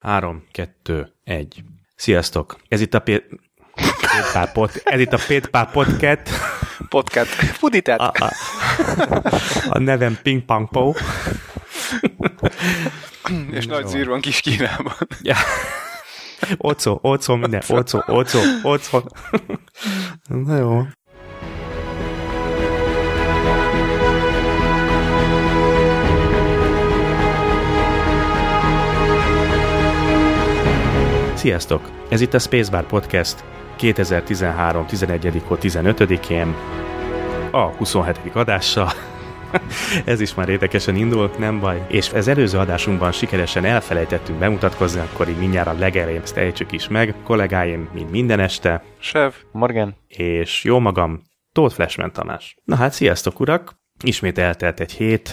3, 2, 1. Sziasztok! Ez itt a Pé... Pétpár pod... Ez itt a Pétpár Podcast. Podcast. Puditát. A, a, a nevem Ping Pong Po. És nagy zűr van kis Kínában. Ja. Ocó, ocó, minden, ocó, ocó, ocó. Na jó. Sziasztok! Ez itt a Spacebar Podcast 2013. 11. 15-én a 27. adással. Ez is már érdekesen indul, nem baj. És az előző adásunkban sikeresen elfelejtettünk bemutatkozni, akkor így mindjárt a legelején ezt ejtsük is meg. Kollégáim, mint minden este. Sev. Morgan. És jó magam, Tóth Flashman Tamás. Na hát, sziasztok urak! Ismét eltelt egy hét,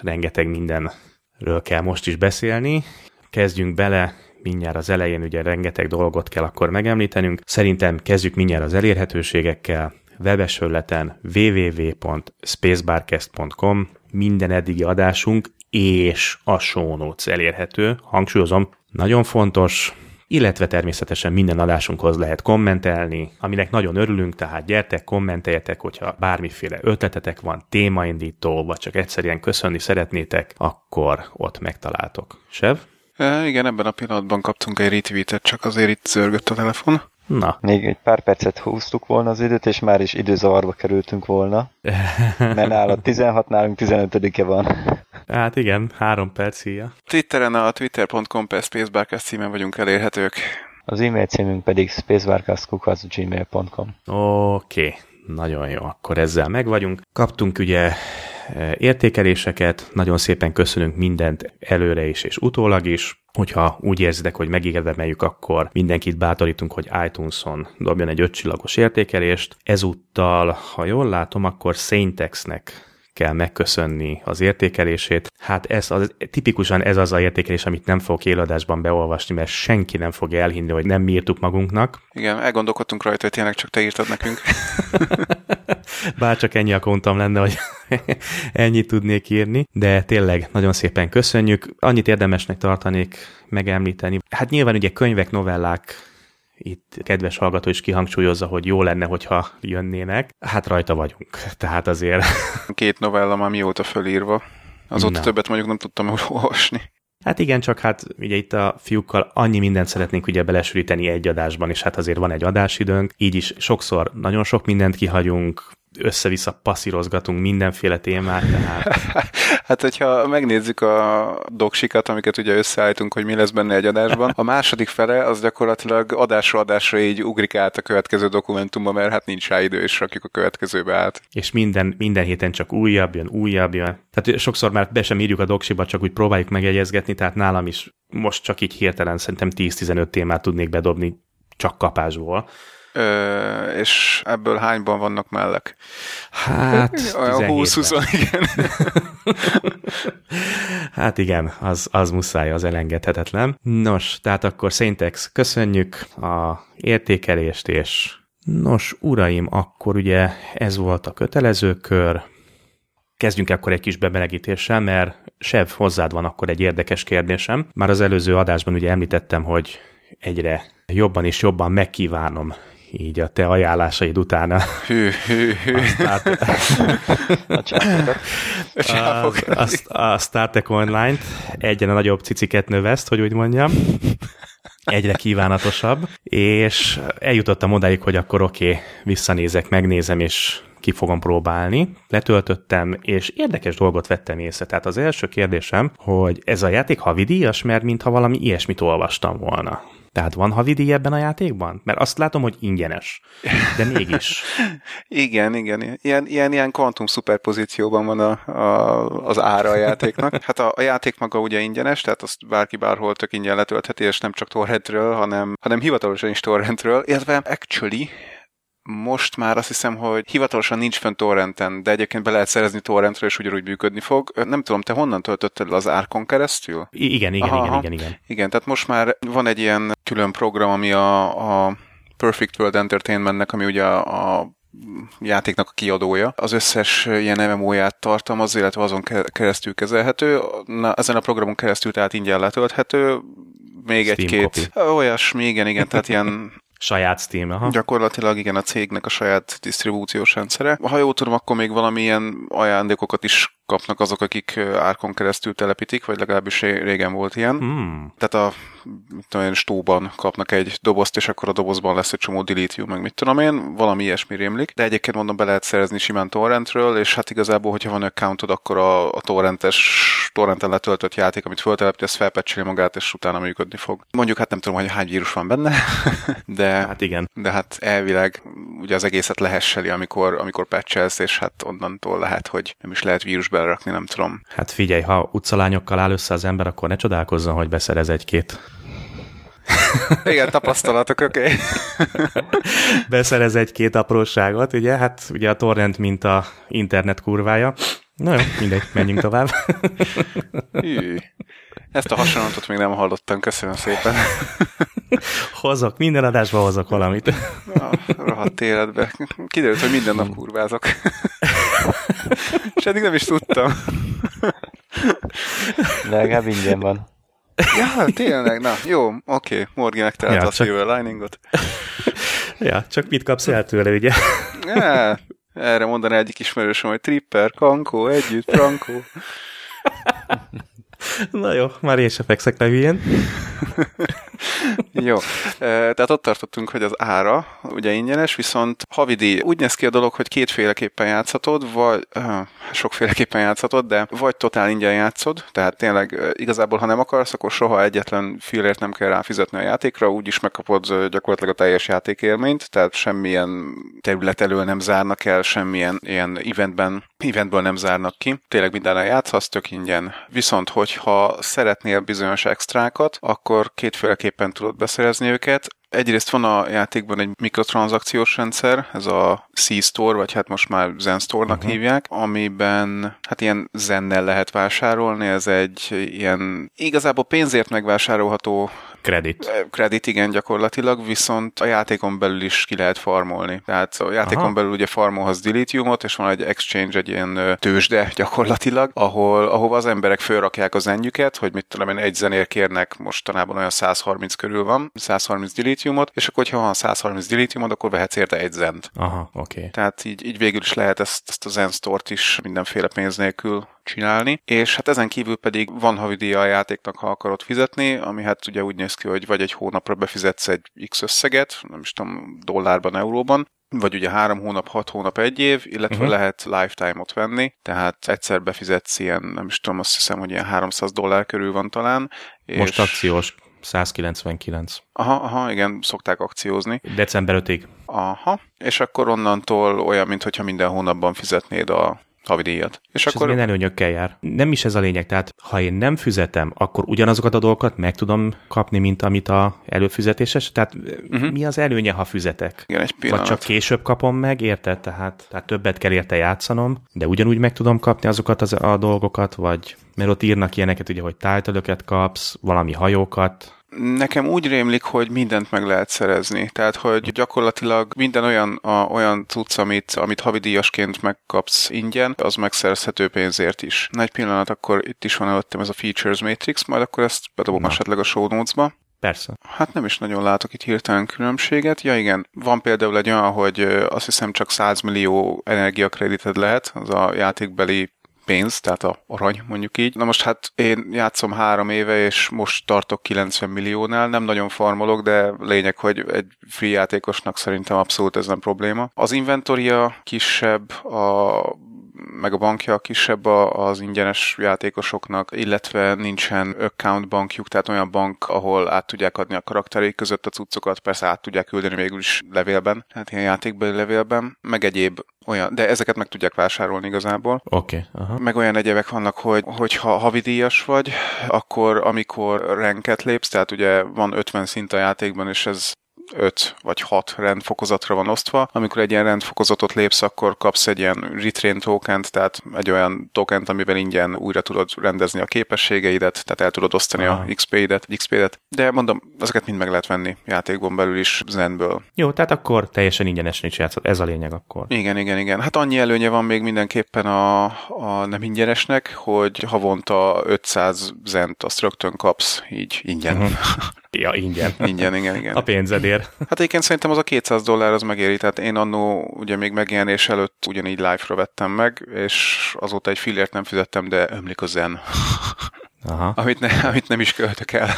rengeteg mindenről kell most is beszélni. Kezdjünk bele, mindjárt az elején ugye rengeteg dolgot kell akkor megemlítenünk. Szerintem kezdjük mindjárt az elérhetőségekkel. Webes hőleten www.spacebarcast.com minden eddigi adásunk és a show notes elérhető. Hangsúlyozom, nagyon fontos, illetve természetesen minden adásunkhoz lehet kommentelni, aminek nagyon örülünk, tehát gyertek, kommenteljetek, hogyha bármiféle ötletetek van, témaindító, vagy csak egyszerűen köszönni szeretnétek, akkor ott megtaláltok. Sev? E, igen, ebben a pillanatban kaptunk egy retweetet, csak azért itt zörgött a telefon. Na. Még egy pár percet húztuk volna az időt, és már is időzavarba kerültünk volna. Mert nálad 16, nálunk 15-e van. Hát igen, három perc híja. Twitteren a twitter.com per spacebarcast címen vagyunk elérhetők. Az e-mail címünk pedig spacebarcast.gmail.com Oké, okay. nagyon jó, akkor ezzel megvagyunk. Kaptunk ugye értékeléseket, nagyon szépen köszönünk mindent előre is és utólag is. Hogyha úgy érzitek, hogy megérdemeljük, akkor mindenkit bátorítunk, hogy iTunes-on dobjon egy ötcsillagos értékelést. Ezúttal, ha jól látom, akkor Saintexnek kell megköszönni az értékelését. Hát ez az, tipikusan ez az a értékelés, amit nem fogok éladásban beolvasni, mert senki nem fogja elhinni, hogy nem mi írtuk magunknak. Igen, elgondolkodtunk rajta, hogy tényleg csak te írtad nekünk. Bár csak ennyi a kontom lenne, hogy ennyit tudnék írni, de tényleg nagyon szépen köszönjük. Annyit érdemesnek tartanék megemlíteni. Hát nyilván ugye könyvek, novellák itt kedves hallgató is kihangsúlyozza, hogy jó lenne, hogyha jönnének. Hát rajta vagyunk, tehát azért... Két novella már mióta fölírva. Azóta Na. többet mondjuk nem tudtam olvasni. Hát igen, csak hát ugye itt a fiúkkal annyi mindent szeretnénk ugye belesűríteni egy adásban, és hát azért van egy adásidőnk, így is sokszor nagyon sok mindent kihagyunk, össze-vissza passzírozgatunk mindenféle témát, tehát... hát, hogyha megnézzük a doksikat, amiket ugye összeállítunk, hogy mi lesz benne egy adásban, a második fele az gyakorlatilag adásra adásra így ugrik át a következő dokumentumba, mert hát nincs rá idő, és rakjuk a következőbe át. És minden, minden héten csak újabb jön, újabb jön. Tehát sokszor már be sem írjuk a doksiba, csak úgy próbáljuk megjegyezgetni, tehát nálam is most csak így hirtelen szerintem 10-15 témát tudnék bedobni csak kapásból. Ö, és ebből hányban vannak mellek? Hát, a 20-20, igen. hát igen, az, az muszáj, az elengedhetetlen. Nos, tehát akkor Saintex, köszönjük a értékelést, és nos, uraim, akkor ugye ez volt a kötelező kör, Kezdjünk akkor egy kis bemelegítéssel, mert Sev, hozzád van akkor egy érdekes kérdésem. Már az előző adásban ugye említettem, hogy egyre jobban és jobban megkívánom így a te ajánlásaid utána. Hű, hű, hű. a, a, a StarTech Online-t egyen a nagyobb ciciket növeszt, hogy úgy mondjam. Egyre kívánatosabb, és eljutottam odáig, hogy akkor oké, okay, visszanézek, megnézem, és ki fogom próbálni. Letöltöttem, és érdekes dolgot vettem észre. Tehát az első kérdésem, hogy ez a játék havidíjas, mert mintha valami ilyesmit olvastam volna. Tehát van havidíj ebben a játékban? Mert azt látom, hogy ingyenes. De mégis. igen, igen. Ilyen, ilyen, ilyen kvantum szuperpozícióban van a, a, az ára a játéknak. Hát a, a játék maga ugye ingyenes, tehát azt bárki bárhol tök ingyen letöltheti, és nem csak torrentről, hanem, hanem hivatalosan is torrentről. Illetve actually most már azt hiszem, hogy hivatalosan nincs fönn torrenten, de egyébként be lehet szerezni torrentről, és ugyanúgy működni fog. Nem tudom, te honnan töltötted az árkon keresztül? I- igen, igen, Aha, igen, igen, igen. Igen, tehát most már van egy ilyen külön program, ami a, a Perfect World Entertainmentnek, ami ugye a, a játéknak a kiadója. Az összes ilyen MMO-ját tartalmaz, illetve azon keresztül kezelhető. Na, ezen a programon keresztül tehát ingyen letölthető, még egy-két olyasmi, igen, igen, tehát ilyen Saját Steam, aha. Gyakorlatilag igen, a cégnek a saját disztribúciós rendszere. Ha jól tudom, akkor még valamilyen ajándékokat is kapnak azok, akik árkon keresztül telepítik, vagy legalábbis régen volt ilyen. Hmm. Tehát a mit tudom én, stóban kapnak egy dobozt, és akkor a dobozban lesz egy csomó delete meg mit tudom én, valami ilyesmi rémlik. De egyébként mondom, be lehet szerezni simán torrentről, és hát igazából, hogyha van accountod, akkor a, a torrentes torrenten letöltött játék, amit föltelepít, ez felpecseli magát, és utána működni fog. Mondjuk hát nem tudom, hogy hány vírus van benne, de, Hát igen. de hát elvileg ugye az egészet lehesseli, amikor, amikor patchelsz, és hát onnantól lehet, hogy nem is lehet vírus belerakni, nem tudom. Hát figyelj, ha utcalányokkal áll össze az ember, akkor ne csodálkozzon, hogy beszerez egy-két. Igen, tapasztalatok, oké. Okay. Beszerez egy-két apróságot, ugye? Hát ugye a torrent, mint a internet kurvája. Na jó, mindegy, menjünk tovább. Hű. Ezt a hasonlatot még nem hallottam, köszönöm szépen. hozok, minden adásban hozok valamit. A rohadt életbe. Kiderült, hogy minden nap kurvázok. És eddig nem is tudtam. De legalább ingyen van. Ja, tényleg, na, jó, oké, okay. Morgi megtalálta Ja, a csak- Silver Liningot. ja, csak mit kapsz el tőle, ugye? Ja, erre mondaná egyik ismerősöm, hogy Tripper, Kankó, együtt, Frankó. Na jó, már én se fekszek le hülyén. Jó, tehát ott tartottunk, hogy az ára ugye ingyenes, viszont havidi úgy néz ki a dolog, hogy kétféleképpen játszhatod, vagy uh, sokféleképpen játszhatod, de vagy totál ingyen játszod, tehát tényleg igazából, ha nem akarsz, akkor soha egyetlen fillért nem kell ráfizetni a játékra, úgyis megkapod gyakorlatilag a teljes játékélményt, tehát semmilyen terület elől nem zárnak el, semmilyen ilyen eventben, eventből nem zárnak ki. Tényleg mindenre játszhatsz, tök ingyen. Viszont, hogyha szeretnél bizonyos extrákat, akkor kétféleképpen tudod beszerezni őket. Egyrészt van a játékban egy mikrotranszakciós rendszer, ez a C-Store, vagy hát most már Zen Store-nak uh-huh. hívják, amiben hát ilyen zennel lehet vásárolni, ez egy ilyen igazából pénzért megvásárolható Kredit. kredit, igen, gyakorlatilag, viszont a játékon belül is ki lehet farmolni. Tehát a játékon Aha. belül ugye farmolhatsz dilithiumot, és van egy exchange, egy ilyen tőzsde gyakorlatilag, ahol, ahova az emberek fölrakják az zenjüket, hogy mit tudom én, egy zenér kérnek, mostanában olyan 130 körül van, 130 dilithiumot, és akkor, hogyha van 130 dilithiumot, akkor vehetsz érte egy zent. Aha, oké. Okay. Tehát így, így végül is lehet ezt, ezt a Zen Store-t is mindenféle pénz nélkül csinálni, és hát ezen kívül pedig van havidíja a játéknak, ha akarod fizetni, ami hát ugye úgy néz ki, hogy vagy egy hónapra befizetsz egy X összeget, nem is tudom, dollárban, euróban, vagy ugye három hónap, hat hónap, egy év, illetve uh-huh. lehet lifetime-ot venni, tehát egyszer befizetsz ilyen, nem is tudom, azt hiszem, hogy ilyen 300 dollár körül van talán. És... Most akciós 199. Aha, aha, igen, szokták akciózni. December 5-ig. Aha, és akkor onnantól olyan, mintha minden hónapban fizetnéd a havidíjat. És, És akkor ez milyen előnyökkel jár? Nem is ez a lényeg, tehát ha én nem fizetem, akkor ugyanazokat a dolgokat meg tudom kapni, mint amit a előfizetéses? Tehát uh-huh. mi az előnye, ha fizetek? igen, egy Vagy pillanat. csak később kapom meg, érted? Tehát, tehát többet kell érte játszanom, de ugyanúgy meg tudom kapni azokat az, a dolgokat, vagy mert ott írnak ilyeneket, ugye, hogy title kapsz, valami hajókat, Nekem úgy rémlik, hogy mindent meg lehet szerezni. Tehát, hogy gyakorlatilag minden olyan, a, olyan cucc, amit, amit havidíjasként megkapsz ingyen, az megszerezhető pénzért is. Na egy pillanat, akkor itt is van előttem ez a Features Matrix, majd akkor ezt bedobom Na. esetleg a show notes-ba. persze. Hát nem is nagyon látok itt hirtelen különbséget. Ja igen, van például egy olyan, hogy azt hiszem csak 100 millió energiakredited lehet, az a játékbeli pénz, tehát a arany, mondjuk így. Na most hát én játszom három éve, és most tartok 90 milliónál, nem nagyon farmolok, de lényeg, hogy egy free játékosnak szerintem abszolút ez nem probléma. Az inventoria kisebb, a meg a bankja kisebb az ingyenes játékosoknak, illetve nincsen account bankjuk, tehát olyan bank, ahol át tudják adni a karaktereik között a cuccokat, persze át tudják küldeni végül is levélben, tehát ilyen játékbeli levélben, meg egyéb olyan, de ezeket meg tudják vásárolni igazából. Oké, okay, aha. Meg olyan egyebek vannak, hogy hogyha havidíjas vagy, akkor amikor renket lépsz, tehát ugye van 50 szint a játékban, és ez öt vagy hat rendfokozatra van osztva. Amikor egy ilyen rendfokozatot lépsz, akkor kapsz egy ilyen retrain tokent, tehát egy olyan tokent, amivel ingyen újra tudod rendezni a képességeidet, tehát el tudod osztani Aha. a XP-det, XP-det. De mondom, ezeket mind meg lehet venni játékban belül is zenből. Jó, tehát akkor teljesen ingyenesen is játszott, ez a lényeg akkor. Igen, igen, igen. Hát annyi előnye van még mindenképpen a, a nem ingyenesnek, hogy havonta 500 zent azt rögtön kapsz, így ingyen. Uh-huh. Ja, ingyen. ingyen, igen, igen. A pénzedért. Hát egyébként szerintem az a 200 dollár az megéri, tehát én annó ugye még megjelenés előtt ugyanígy live-ra vettem meg, és azóta egy fillért nem fizettem, de ömlik a zen. Aha. Amit, ne, amit nem is költök el.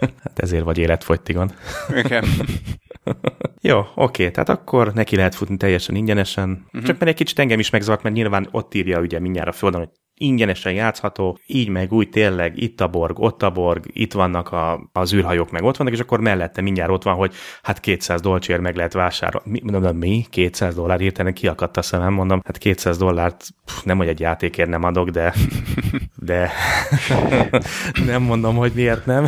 Hát ezért vagy életfogytigon. Igen. Jó, oké, tehát akkor neki lehet futni teljesen ingyenesen. Uh-huh. Csak mert egy kicsit engem is megzavart, mert nyilván ott írja ugye mindjárt a földön, hogy ingyenesen játszható, így meg úgy tényleg, itt a borg, ott a borg, itt vannak a, az űrhajók, meg ott vannak, és akkor mellette mindjárt ott van, hogy hát 200 dolcsér meg lehet vásárolni. Mi, mondom, mi? 200 dollár? Hirtelen kiakadt a szemem, mondom, hát 200 dollárt pff, nem, hogy egy játékért nem adok, de, de nem mondom, hogy miért nem.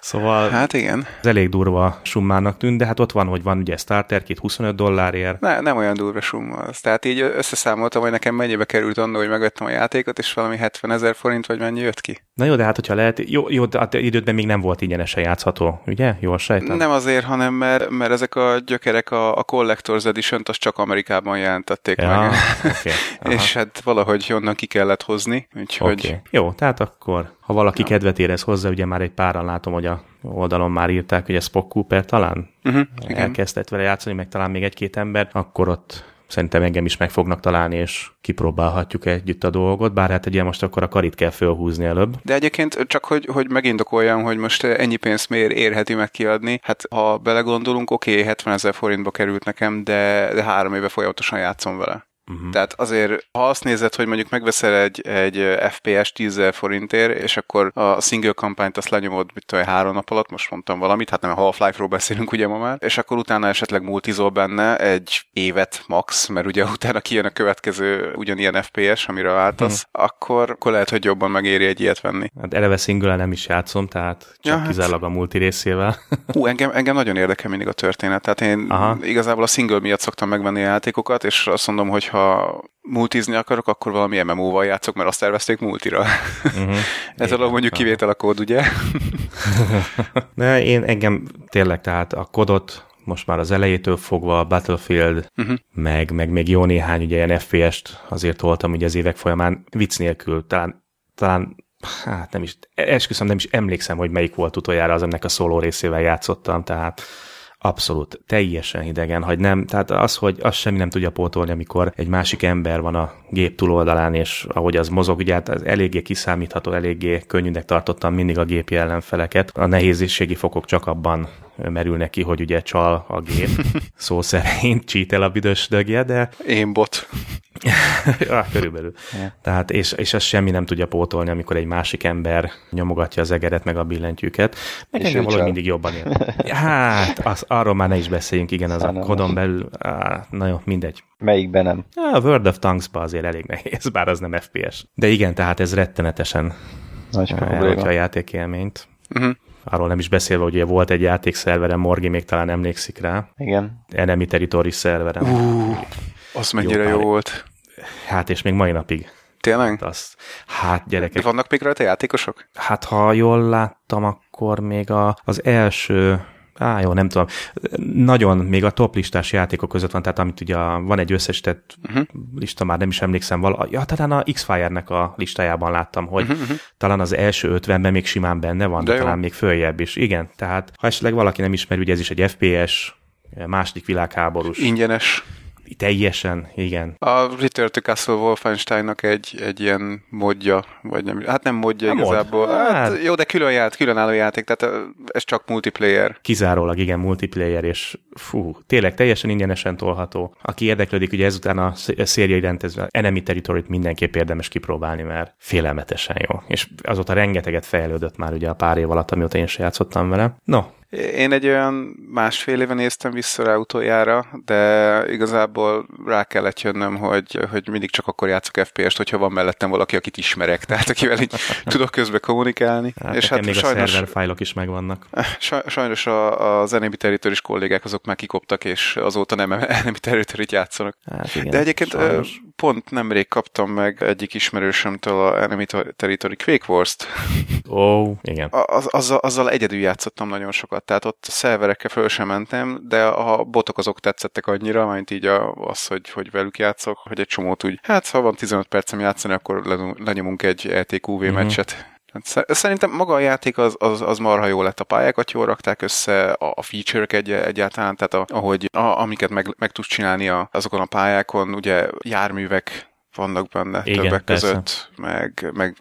Szóval hát igen. ez elég durva summának tűnt, de hát ott van, hogy van ugye starter kit 25 dollárért. Ne, nem olyan durva summa az. Tehát így összeszámoltam, hogy nekem mennyibe került annól, hogy megvettem a játékot, és valami 70 ezer forint, vagy mennyi jött ki. Na jó, de hát hogyha lehet, jó, jó de hát idődben még nem volt ingyenesen játszható, ugye? Jól sejtem? Nem azért, hanem mert, mert ezek a gyökerek a, a Collector's Edition-t azt csak Amerikában jelentették ja, meg. Okay. és hát valahogy onnan ki kellett hozni, úgyhogy... Okay. Jó, tehát akkor ha valaki ja. kedvet érez hozzá, ugye már egy páran látom, hogy a oldalon már írták, hogy a Spock Cooper talán uh-huh, elkezdett vele játszani, meg talán még egy-két ember, akkor ott szerintem engem is meg fognak találni, és kipróbálhatjuk együtt a dolgot, bár hát ugye most akkor a karit kell fölhúzni előbb. De egyébként csak, hogy, hogy megindokoljam, hogy most ennyi pénzt miért érheti meg kiadni, hát ha belegondolunk, oké, okay, 70 ezer forintba került nekem, de, de három éve folyamatosan játszom vele. Uh-huh. Tehát azért, ha azt nézed, hogy mondjuk megveszel egy, egy FPS 10 forintért, és akkor a single kampányt azt lenyomod, mit tudom, három nap alatt, most mondtam valamit, hát nem a Half-Life-ról beszélünk ugye ma már, és akkor utána esetleg multizol benne egy évet max, mert ugye utána kijön a következő ugyanilyen FPS, amire váltasz, uh-huh. akkor, akkor lehet, hogy jobban megéri egy ilyet venni. Hát eleve single nem is játszom, tehát csak ja, hát... kizárólag a multi részével. Hú, engem, engem nagyon érdekel mindig a történet, tehát én Aha. igazából a single miatt szoktam megvenni a játékokat, és azt mondom, hogy ha multizni akarok, akkor valami MMO-val játszok, mert azt tervezték multira. Uh-huh. Ez alól mondjuk kivétel a kód, ugye? ne, én engem tényleg, tehát a kodot most már az elejétől fogva a Battlefield, uh-huh. meg, meg még jó néhány ugye ilyen FPS-t azért voltam ugye az évek folyamán vicc nélkül, talán, talán hát nem is, esküszöm, nem is emlékszem, hogy melyik volt utoljára az ennek a szóló részével játszottam, tehát abszolút teljesen hidegen, hogy nem, tehát az, hogy az semmi nem tudja pótolni, amikor egy másik ember van a gép túloldalán, és ahogy az mozog, ugye hát az eléggé kiszámítható, eléggé könnyűnek tartottam mindig a gépi ellenfeleket. A nehézségi fokok csak abban merülnek ki, hogy ugye csal a gép, szó szerint csítel a büdös dögje, de... Én bot. ja, körülbelül. Yeah. Tehát, és, és ez semmi nem tudja pótolni, amikor egy másik ember nyomogatja az egeret, meg a billentyűket. Meg engem valahogy mindig jobban ér. Hát, az, arról már ne is beszéljünk, igen, az Szállom a kodon belül, á, na jó, mindegy. Melyikben nem? A World of Tanks-ba azért elég nehéz, bár az nem FPS. De igen, tehát ez rettenetesen Nagy a játékélményt. Uh-huh. Arról nem is beszélve, hogy ugye volt egy játékszerverem, Morgi még talán emlékszik rá. Igen. Enemy Territory szerverem. Uh, az mennyire jó, jó volt. Hát és még mai napig. Tényleg? Hát, azt, hát gyerekek. De vannak még rajta játékosok? Hát ha jól láttam, akkor még a, az első Á, jó, nem tudom. Nagyon, még a top listás játékok között van, tehát amit ugye van egy összesített uh-huh. lista, már nem is emlékszem, vala, ja, talán a X-Fire-nek a listájában láttam, hogy uh-huh. talán az első ötvenben még simán benne van, de, de talán még följebb is. Igen, tehát ha esetleg valaki nem ismeri, ugye ez is egy FPS, második világháborús. Ingyenes. Teljesen, igen. A Return to Castle Wolfensteinnak egy, egy ilyen modja, vagy nem, hát nem modja nem igazából. Mod. Hát, hát, jó, de külön járt, különálló játék, tehát ez csak multiplayer. Kizárólag, igen, multiplayer, és fú, tényleg teljesen ingyenesen tolható. Aki érdeklődik, ugye ezután a szériai rendezve, Enemy territory mindenképp érdemes kipróbálni, mert félelmetesen jó. És azóta rengeteget fejlődött már ugye a pár év alatt, amióta én se játszottam vele. No, Én egy olyan másfél éve néztem vissza rá utoljára, de igazából rá kellett jönnöm, hogy, hogy mindig csak akkor játszok FPS-t, hogyha van mellettem valaki, akit ismerek, tehát akivel így tudok közbe kommunikálni. Hát, és hát még sajnos, a server fájlok is megvannak. Sajnos a, az enemy territory kollégák azok már kikoptak, és azóta nem enemy territory játszanak. Hát igen, de egyébként sajnos. pont nemrég kaptam meg egyik ismerősömtől a enemy territory Quake Wars-t. Ó, oh, igen. Az, azzal, azzal egyedül játszottam nagyon sokat, tehát ott szerverekkel föl sem mentem, de a botok azok tetszettek annyira, mint így az, hogy, hogy velük játszok, hogy egy csomót úgy, hát ha van 15 percem játszani, akkor lenyomunk egy LTQV mm-hmm. meccset. Hát szerintem maga a játék az, az, az marha jó lett, a pályákat jól rakták össze, a, a feature-ek egy, egyáltalán, tehát a, ahogy a, amiket meg, meg tudsz csinálni a, azokon a pályákon, ugye járművek vannak benne Igen, többek persze. között, meg, meg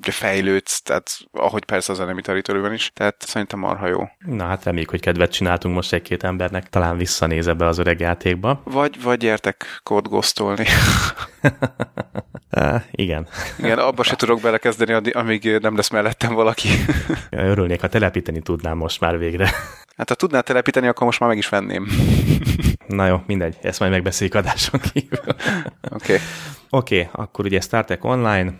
fejlődsz, tehát ahogy persze az enemy territory is, tehát szerintem marha jó. Na hát reméljük, hogy kedvet csináltunk most egy-két embernek, talán visszanéz ebbe az öreg játékba. Vagy, vagy gyertek kódgosztolni. uh, igen. Igen, abba se tudok belekezdeni, amíg nem lesz mellettem valaki. Örülnék, ha telepíteni tudnám most már végre. Hát ha tudnál telepíteni, akkor most már meg is venném. Na jó, mindegy, ezt majd megbeszéljük adáson kívül. Oké. Okay. Oké, okay, akkor ugye Star Trek Online.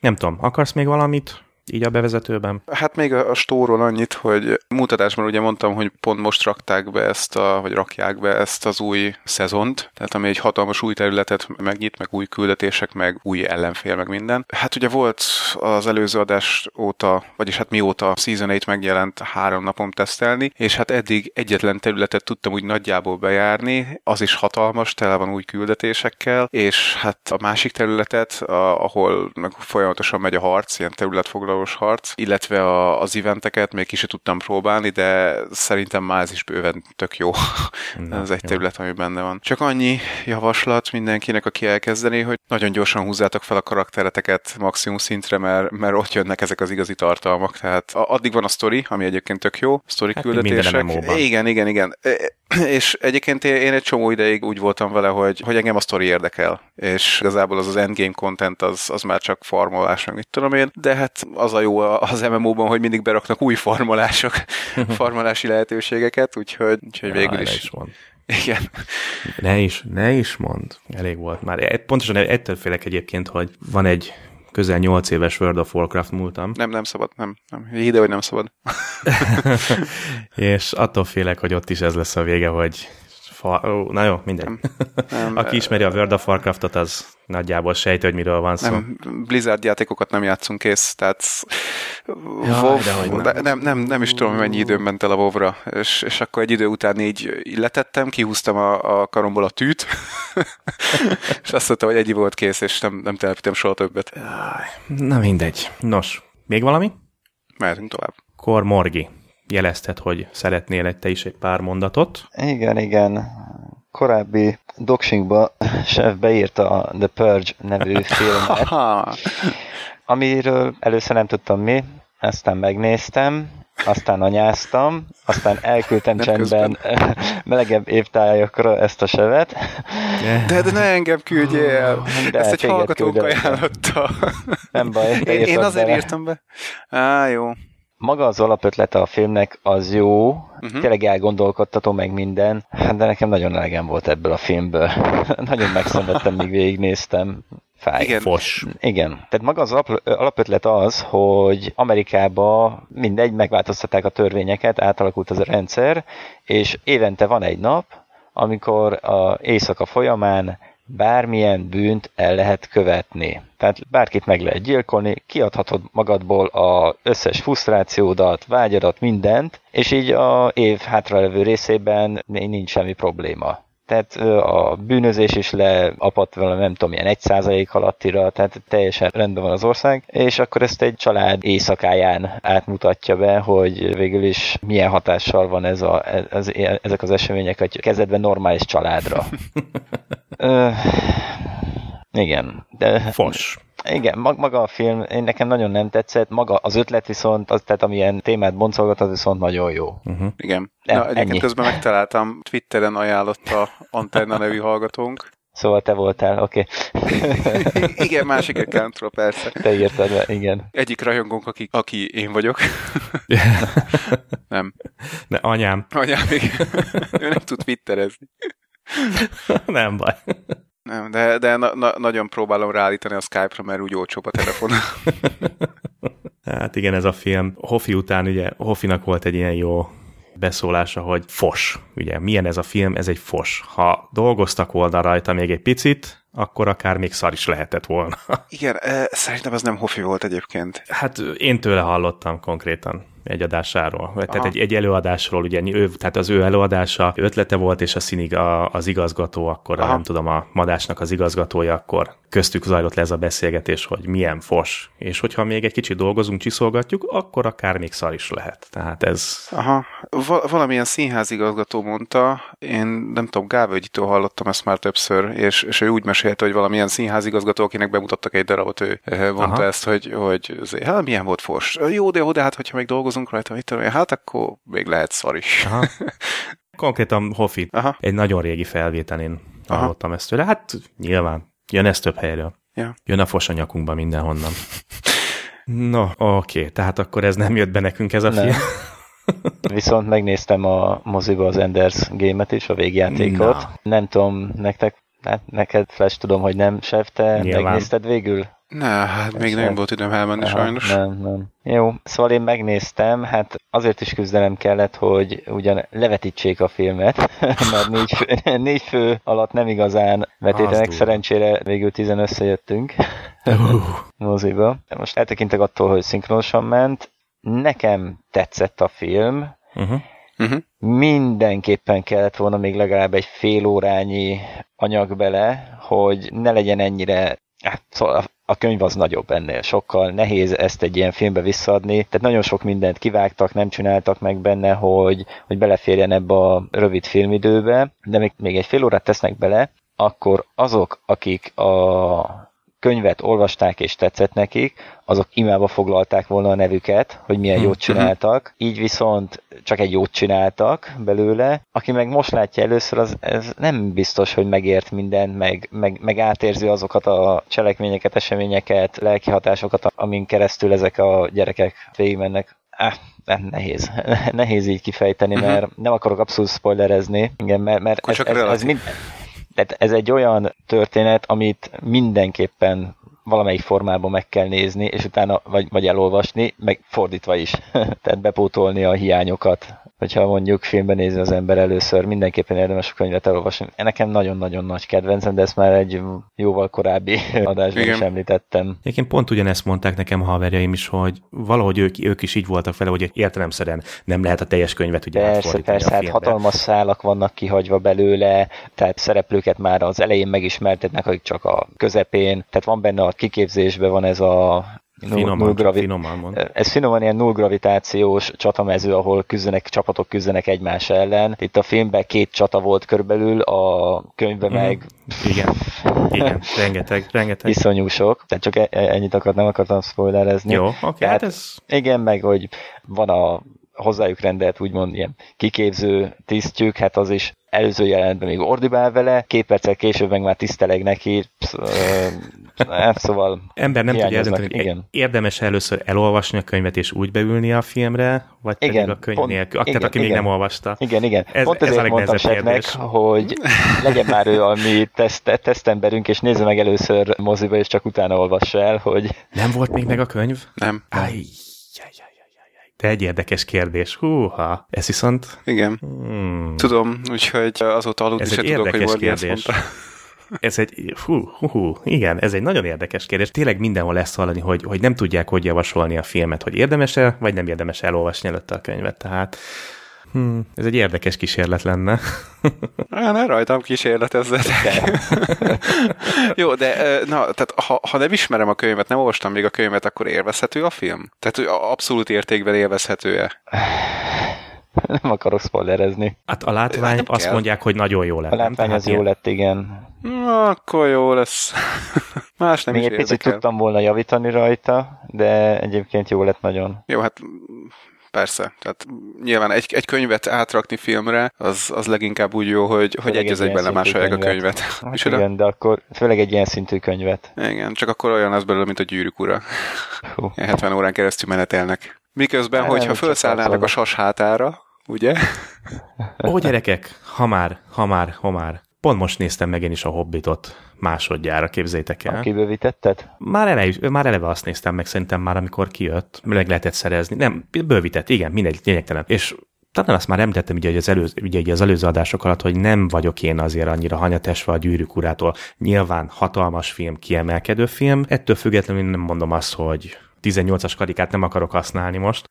Nem tudom, akarsz még valamit? Így a bevezetőben? Hát még a, a stóról annyit, hogy mutatásban ugye mondtam, hogy pont most rakták be ezt a, vagy rakják be ezt az új szezont, tehát ami egy hatalmas új területet megnyit, meg új küldetések, meg új ellenfél, meg minden. Hát ugye volt az előző adás óta, vagyis hát mióta a Season 8 megjelent, három napom tesztelni, és hát eddig egyetlen területet tudtam úgy nagyjából bejárni, az is hatalmas, tele van új küldetésekkel, és hát a másik területet, a, ahol meg folyamatosan megy a harc, ilyen területfoglaló valós harc, illetve a, az eventeket még ki sem tudtam próbálni, de szerintem már ez is bőven tök jó. Na, ez egy jó. terület, ami benne van. Csak annyi javaslat mindenkinek, aki elkezdeni, hogy nagyon gyorsan húzzátok fel a karaktereteket maximum szintre, mert, mert ott jönnek ezek az igazi tartalmak. Tehát addig van a story, ami egyébként tök jó, story hát küldetések. Igen, igen, igen. És egyébként én egy csomó ideig úgy voltam vele, hogy, hogy engem a sztori érdekel, és igazából az az endgame content az, az már csak farmolás, meg mit tudom én, de hát az a jó az MMO-ban, hogy mindig beraknak új formolások, formolási lehetőségeket, úgyhogy, úgyhogy végül is. is mond. Igen. Ne is, ne is mond. Elég volt már. Pontosan ettől félek egyébként, hogy van egy közel 8 éves World of Warcraft múltam. Nem, nem szabad, nem. nem. Ide, hogy nem szabad. és attól félek, hogy ott is ez lesz a vége, hogy fa... Ó, na jó, mindegy. Nem, nem, Aki ismeri a World of Warcraftot, az nagyjából sejti, hogy miről van szó. Nem, Blizzard játékokat nem játszunk kész, tehát ja, WoW, de nem. nem, nem, nem is tudom, mennyi időm ment el a WoW-ra, és, és akkor egy idő után így letettem, kihúztam a, a karomból a tűt, és azt mondtam, hogy egy volt kész, és nem, nem telepítem soha többet. Na mindegy. Nos, még valami? Mehetünk tovább. Kor Morgi jelezted, hogy szeretnél egy te is egy pár mondatot. Igen, igen. Korábbi doxingba Chef beírta a The Purge nevű filmet, amiről először nem tudtam mi, aztán megnéztem, aztán anyáztam, aztán elküldtem nem csendben közben. melegebb évtájakra ezt a sevet. De, de ne engem küldjél! De ezt egy hallgatók ajánlotta. Nem baj. Én, én azért bele. írtam be. Á, jó maga az alapötlete a filmnek az jó, uh-huh. tényleg elgondolkodtató meg minden, de nekem nagyon elegem volt ebből a filmből. nagyon megszenvedtem, míg végignéztem. Fáj. Igen. Fos. Igen. Tehát maga az alapötlet az, hogy Amerikában mindegy, megváltoztatták a törvényeket, átalakult az a rendszer, és évente van egy nap, amikor a éjszaka folyamán bármilyen bűnt el lehet követni. Tehát bárkit meg lehet gyilkolni, kiadhatod magadból az összes frusztrációdat, vágyadat, mindent, és így a év hátralevő részében nincs semmi probléma tehát a bűnözés is leapadt vele nem tudom, ilyen egy százalék alattira, tehát teljesen rendben van az ország, és akkor ezt egy család éjszakáján átmutatja be, hogy végül is milyen hatással van ez a, ez, ezek az események egy kezdetben normális családra. Ö, igen. De, Fos. Igen, maga a film, én nekem nagyon nem tetszett, maga az ötlet viszont, az, tehát amilyen témát boncolgat, az viszont nagyon jó. Uh-huh. Igen. Na, egyébként ennyi. közben megtaláltam, Twitteren ajánlott a Antenna nevű hallgatónk, Szóval te voltál, oké. Okay. igen, másik accountról persze. Te írtad be, igen. Egyik rajongónk, aki, aki én vagyok. nem. Ne, anyám. Anyám, igen. ő nem tud twitterezni. nem baj. Nem, de, de na, na, nagyon próbálom ráállítani a Skype-ra, mert úgy olcsóbb a telefon. hát igen, ez a film. Hoffi után ugye, Hoffinak volt egy ilyen jó beszólása, hogy fos. Ugye, milyen ez a film? Ez egy fos. Ha dolgoztak volna rajta még egy picit, akkor akár még szar is lehetett volna. Igen, szerintem ez nem Hoffi volt egyébként. Hát én tőle hallottam konkrétan egy adásáról, Aha. tehát egy, egy előadásról, ugye ő, tehát az ő előadása ötlete volt, és a színig a, az igazgató, akkor a, nem tudom, a madásnak az igazgatója, akkor köztük zajlott le ez a beszélgetés, hogy milyen fos, és hogyha még egy kicsit dolgozunk, csiszolgatjuk, akkor akár még szar is lehet. Tehát ez... Aha, Va- valamilyen színházigazgató mondta, én nem tudom, Gávögyitől hallottam ezt már többször, és, és ő úgy mesélte, hogy valamilyen színházigazgató, akinek bemutattak egy darabot, ő mondta Aha. ezt, hogy, hogy hát milyen volt fos. Jó, de jó, de hát hogyha még dolgozunk, dolgozunk rajta, mit tudom hát akkor még lehet szar is. Aha. Konkrétan Hofit, Aha. egy nagyon régi felvételén hallottam Aha. ezt tőle. Hát nyilván, jön ez több helyről. Ja. Jön a fos a nyakunkba mindenhonnan. No, oké, okay, tehát akkor ez nem jött be nekünk ez a nem. film. Viszont megnéztem a moziba az Enders game-et is, a végjátékot. Na. Nem tudom, nektek, hát neked Flash tudom, hogy nem, Sef, te Nyilván. megnézted végül? Ne, hát még nem volt időm elmenni Aha, sajnos. Nem, nem. Jó, szóval én megnéztem, hát azért is küzdelem kellett, hogy ugyan levetítsék a filmet, mert négy fő, négy fő alatt nem igazán vetítenek, szerencsére végül tizen összejöttünk uh. moziba. Most eltekintek attól, hogy szinkronosan ment, nekem tetszett a film, uh-huh. Uh-huh. Mindenképpen kellett volna még legalább egy fél órányi anyag bele, hogy ne legyen ennyire Hát, szóval a könyv az nagyobb ennél, sokkal. Nehéz ezt egy ilyen filmbe visszaadni, tehát nagyon sok mindent kivágtak, nem csináltak meg benne, hogy, hogy beleférjen ebbe a rövid filmidőbe, de még, még egy fél órát tesznek bele, akkor azok, akik a könyvet olvasták és tetszett nekik, azok imába foglalták volna a nevüket, hogy milyen jót mhm. csináltak, így viszont csak egy jót csináltak belőle. Aki meg most látja először, az ez nem biztos, hogy megért mindent, meg, meg, meg átérzi azokat a cselekményeket, eseményeket, lelki hatásokat, amin keresztül ezek a gyerekek végigmennek. Ah, nem, nehéz. nehéz így kifejteni, mhm. mert nem akarok abszolút spoilerezni, igen, mert, mert ez, ez, ez, mind, tehát ez egy olyan történet, amit mindenképpen valamelyik formában meg kell nézni, és utána vagy, vagy elolvasni, meg fordítva is. Tehát bepótolni a hiányokat hogyha mondjuk filmben nézi az ember először, mindenképpen érdemes a könyvet elolvasni. Nekem nagyon-nagyon nagy kedvencem, de ezt már egy jóval korábbi adásban Igen. is említettem. Egyébként pont ugyanezt mondták nekem a haverjaim is, hogy valahogy ők, ők is így voltak vele, hogy értelemszerűen nem lehet a teljes könyvet ugye Persze, persze, hát hatalmas szálak vannak kihagyva belőle, tehát szereplőket már az elején megismertetnek, akik csak a közepén, tehát van benne a kiképzésben van ez a Finoman, null gravi- finoman mond. Ez finoman ilyen null gravitációs csatamező, ahol küzdenek, csapatok küzdenek egymás ellen. Itt a filmben két csata volt körülbelül, a könyvben mm. meg... Igen, igen, rengeteg, rengeteg. Iszonyú sok, tehát csak e- e- ennyit akart, nem akartam spoilerezni. Jó, oké, okay, hát ez... Igen, meg hogy van a hozzájuk rendelt úgymond ilyen kiképző tisztjük, hát az is előző jelentben még ordibál vele, két perccel később meg már tiszteleg neki, hát szóval Ember nem tudja eldönteni, igen. érdemes először elolvasni a könyvet és úgy beülni a filmre, vagy igen, pedig a könyv pont, nélkül, igen, tehát aki igen. még nem olvasta. Igen, igen. Ez, pont ezért ez mondtam Setnek, hogy legyen már ő a mi teszt, tesztemberünk, és nézze meg először moziba, és csak utána olvassa el, hogy... Nem volt még meg a könyv? Nem. Aj, de egy érdekes kérdés. Húha, ez viszont... Igen. Hmm. Tudom, úgyhogy azóta aludni se tudok, hogy kérdés. Ez egy, hú, hú, hú, igen, ez egy nagyon érdekes kérdés. Tényleg mindenhol lesz hallani, hogy, hogy nem tudják, hogy javasolni a filmet, hogy érdemes-e, vagy nem érdemes elolvasni előtte a könyvet. Tehát Hmm, ez egy érdekes kísérlet lenne. Á, ne rajtam kísérletezzetek. Jó, de na, tehát ha, ha nem ismerem a könyvet, nem olvastam még a könyvet, akkor élvezhető a film? Tehát abszolút értékben élvezhető-e? Nem akarok spoilerezni. Hát a látvány azt kell. mondják, hogy nagyon jó lett. A látvány az jó lett, igen. Na, akkor jó lesz. Más nem Még is egy picit tudtam volna javítani rajta, de egyébként jó lett nagyon. Jó, hát persze. Tehát nyilván egy, egy könyvet átrakni filmre, az, az leginkább úgy jó, hogy, hogy egy az egyben lemásolják a könyvet. Hát igen, de akkor főleg egy ilyen szintű könyvet. Igen, csak akkor olyan az belőle, mint a gyűrűk ura. 70 órán keresztül menetelnek. Miközben, hogyha felszállnának a sas hátára, ugye? Ó, gyerekek, ha már, ha már, ha már. Pont most néztem meg én is a Hobbitot másodjára, képzétek el. Kibővítetted? Már eleve, már eleve azt néztem meg szerintem már, amikor kijött, meg lehetett szerezni. Nem, bővített, igen, mindegy, lényegtelen. És talán azt már említettem ugye, az, előző, ugye, az előző adások alatt, hogy nem vagyok én azért annyira hanyatesve a gyűrűk urától. Nyilván hatalmas film, kiemelkedő film, ettől függetlenül nem mondom azt, hogy 18-as karikát nem akarok használni most.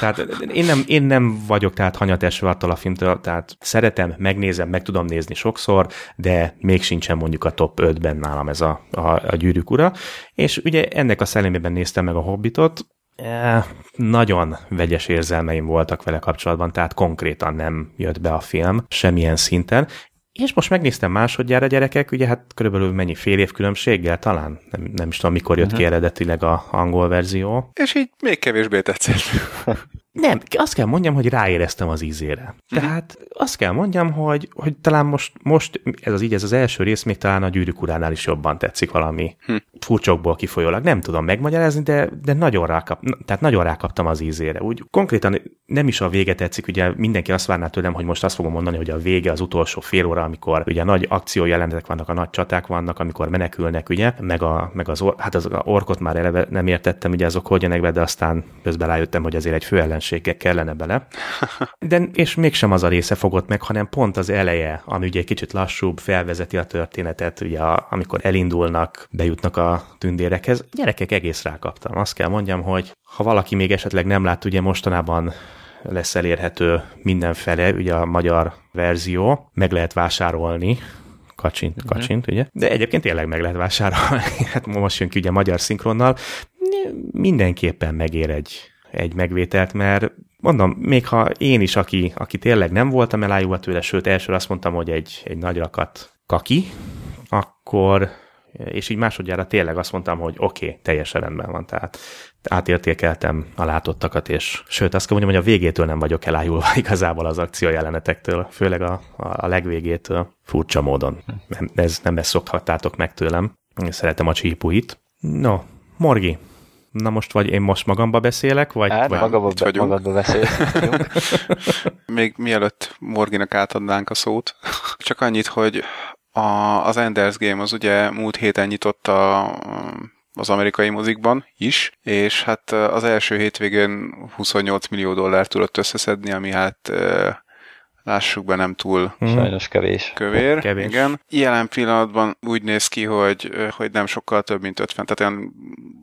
Tehát én nem, én nem vagyok tehát hanyatesve attól a filmtől, tehát szeretem, megnézem, meg tudom nézni sokszor, de még sincsen mondjuk a top 5-ben nálam ez a, a, a gyűrűk ura. És ugye ennek a szellemében néztem meg a Hobbitot, E, nagyon vegyes érzelmeim voltak vele kapcsolatban, tehát konkrétan nem jött be a film semmilyen szinten, és most megnéztem másodjára gyerekek, ugye hát körülbelül mennyi fél év különbséggel talán, nem, nem is tudom mikor jött uh-huh. ki eredetileg a angol verzió. És így még kevésbé tetszett. Nem, azt kell mondjam, hogy ráéreztem az ízére. Mhm. Tehát azt kell mondjam, hogy, hogy talán most, most ez az így, ez az első rész még talán a gyűrűk uránál is jobban tetszik valami hm. furcsokból kifolyólag. Nem tudom megmagyarázni, de, de nagyon, rákap, tehát nagyon rákaptam az ízére. Úgy konkrétan nem is a vége tetszik, ugye mindenki azt várná tőlem, hogy most azt fogom mondani, hogy a vége az utolsó fél óra, amikor ugye nagy akció jelenetek vannak, a nagy csaták vannak, amikor menekülnek, ugye, meg, a, meg az, or, hát az a orkot már eleve nem értettem, ugye azok hogy jönnek be, de aztán közben rájöttem, hogy azért egy fő ellensége kellene bele. De, és mégsem az a része fogott meg, hanem pont az eleje, ami ugye egy kicsit lassúbb, felvezeti a történetet, ugye a, amikor elindulnak, bejutnak a tündérekhez. Gyerekek egész rákaptam. Azt kell mondjam, hogy ha valaki még esetleg nem lát, ugye mostanában lesz elérhető mindenfele, ugye a magyar verzió, meg lehet vásárolni, kacsint, mhm. kacsint, ugye? De egyébként tényleg meg lehet vásárolni. Hát most jön ki ugye magyar szinkronnal. Mindenképpen megér egy, egy megvételt, mert mondom, még ha én is, aki, aki tényleg nem voltam elájúva tőle, sőt, elsőre azt mondtam, hogy egy, egy nagy rakat kaki, akkor, és így másodjára tényleg azt mondtam, hogy oké, okay, teljesen rendben van, tehát átértékeltem a látottakat, és sőt, azt kell mondjam, hogy a végétől nem vagyok elájulva igazából az akció jelenetektől, főleg a, a legvégétől, furcsa módon. Nem, ez, nem ezt szokhattátok meg tőlem. Szeretem a csípuit. No, Morgi, Na most vagy én most magamba beszélek, vagy... Hát, vagy magamba, be, magadba beszélek. Még mielőtt Morginak átadnánk a szót, csak annyit, hogy a, az Enders Game az ugye múlt héten nyitott a, az amerikai mozikban is, és hát az első hétvégén 28 millió dollár tudott összeszedni, ami hát lássuk be, nem túl hmm. sajnos kevés. Kövér, kevés. igen. Jelen pillanatban úgy néz ki, hogy, hogy nem sokkal több, mint 50, tehát olyan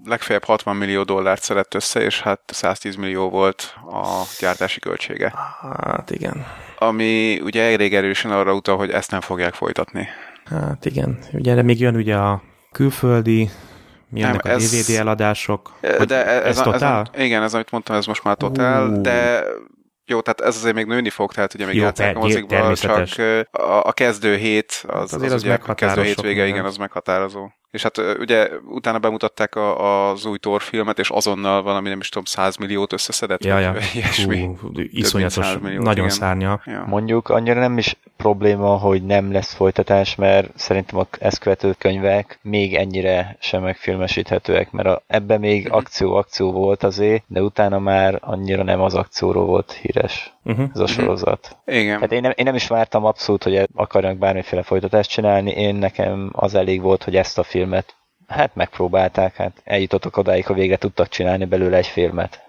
legfeljebb 60 millió dollárt szedett össze, és hát 110 millió volt a gyártási költsége. Hát igen. Ami ugye elég erősen arra utal, hogy ezt nem fogják folytatni. Hát igen. Ugye de még jön ugye a külföldi Milyennek nem, a ez, DVD eladások? De ez, ez, ez, ez, igen, ez amit mondtam, ez most már totál, uh. de jó, tehát ez azért még nőni fog, tehát ugye még Jó, játszák a mozikban, csak a, a kezdő hét, az, hát az, az, az ugye a kezdő hétvége, igen, az meghatározó. És hát ugye utána bemutatták a, az új Thor filmet, és azonnal valami nem is tudom, 100 milliót összeszedett. Ja, ja. Ilyesmi. Hú, iszonyatos, milliót, nagyon igen. szárnya. Ja. Mondjuk annyira nem is probléma, hogy nem lesz folytatás, mert szerintem a ezt követő könyvek még ennyire sem megfilmesíthetőek, mert a, ebben még akció-akció volt azért, de utána már annyira nem az akcióról volt híres uh-huh. ez a mhm. sorozat. Uh-huh. Igen. Hát én nem, én nem is vártam abszolút, hogy akarnak bármiféle folytatást csinálni, én nekem az elég volt, hogy ezt a filmet hát megpróbálták, hát eljutottak odáig, ha végre tudtak csinálni belőle egy filmet.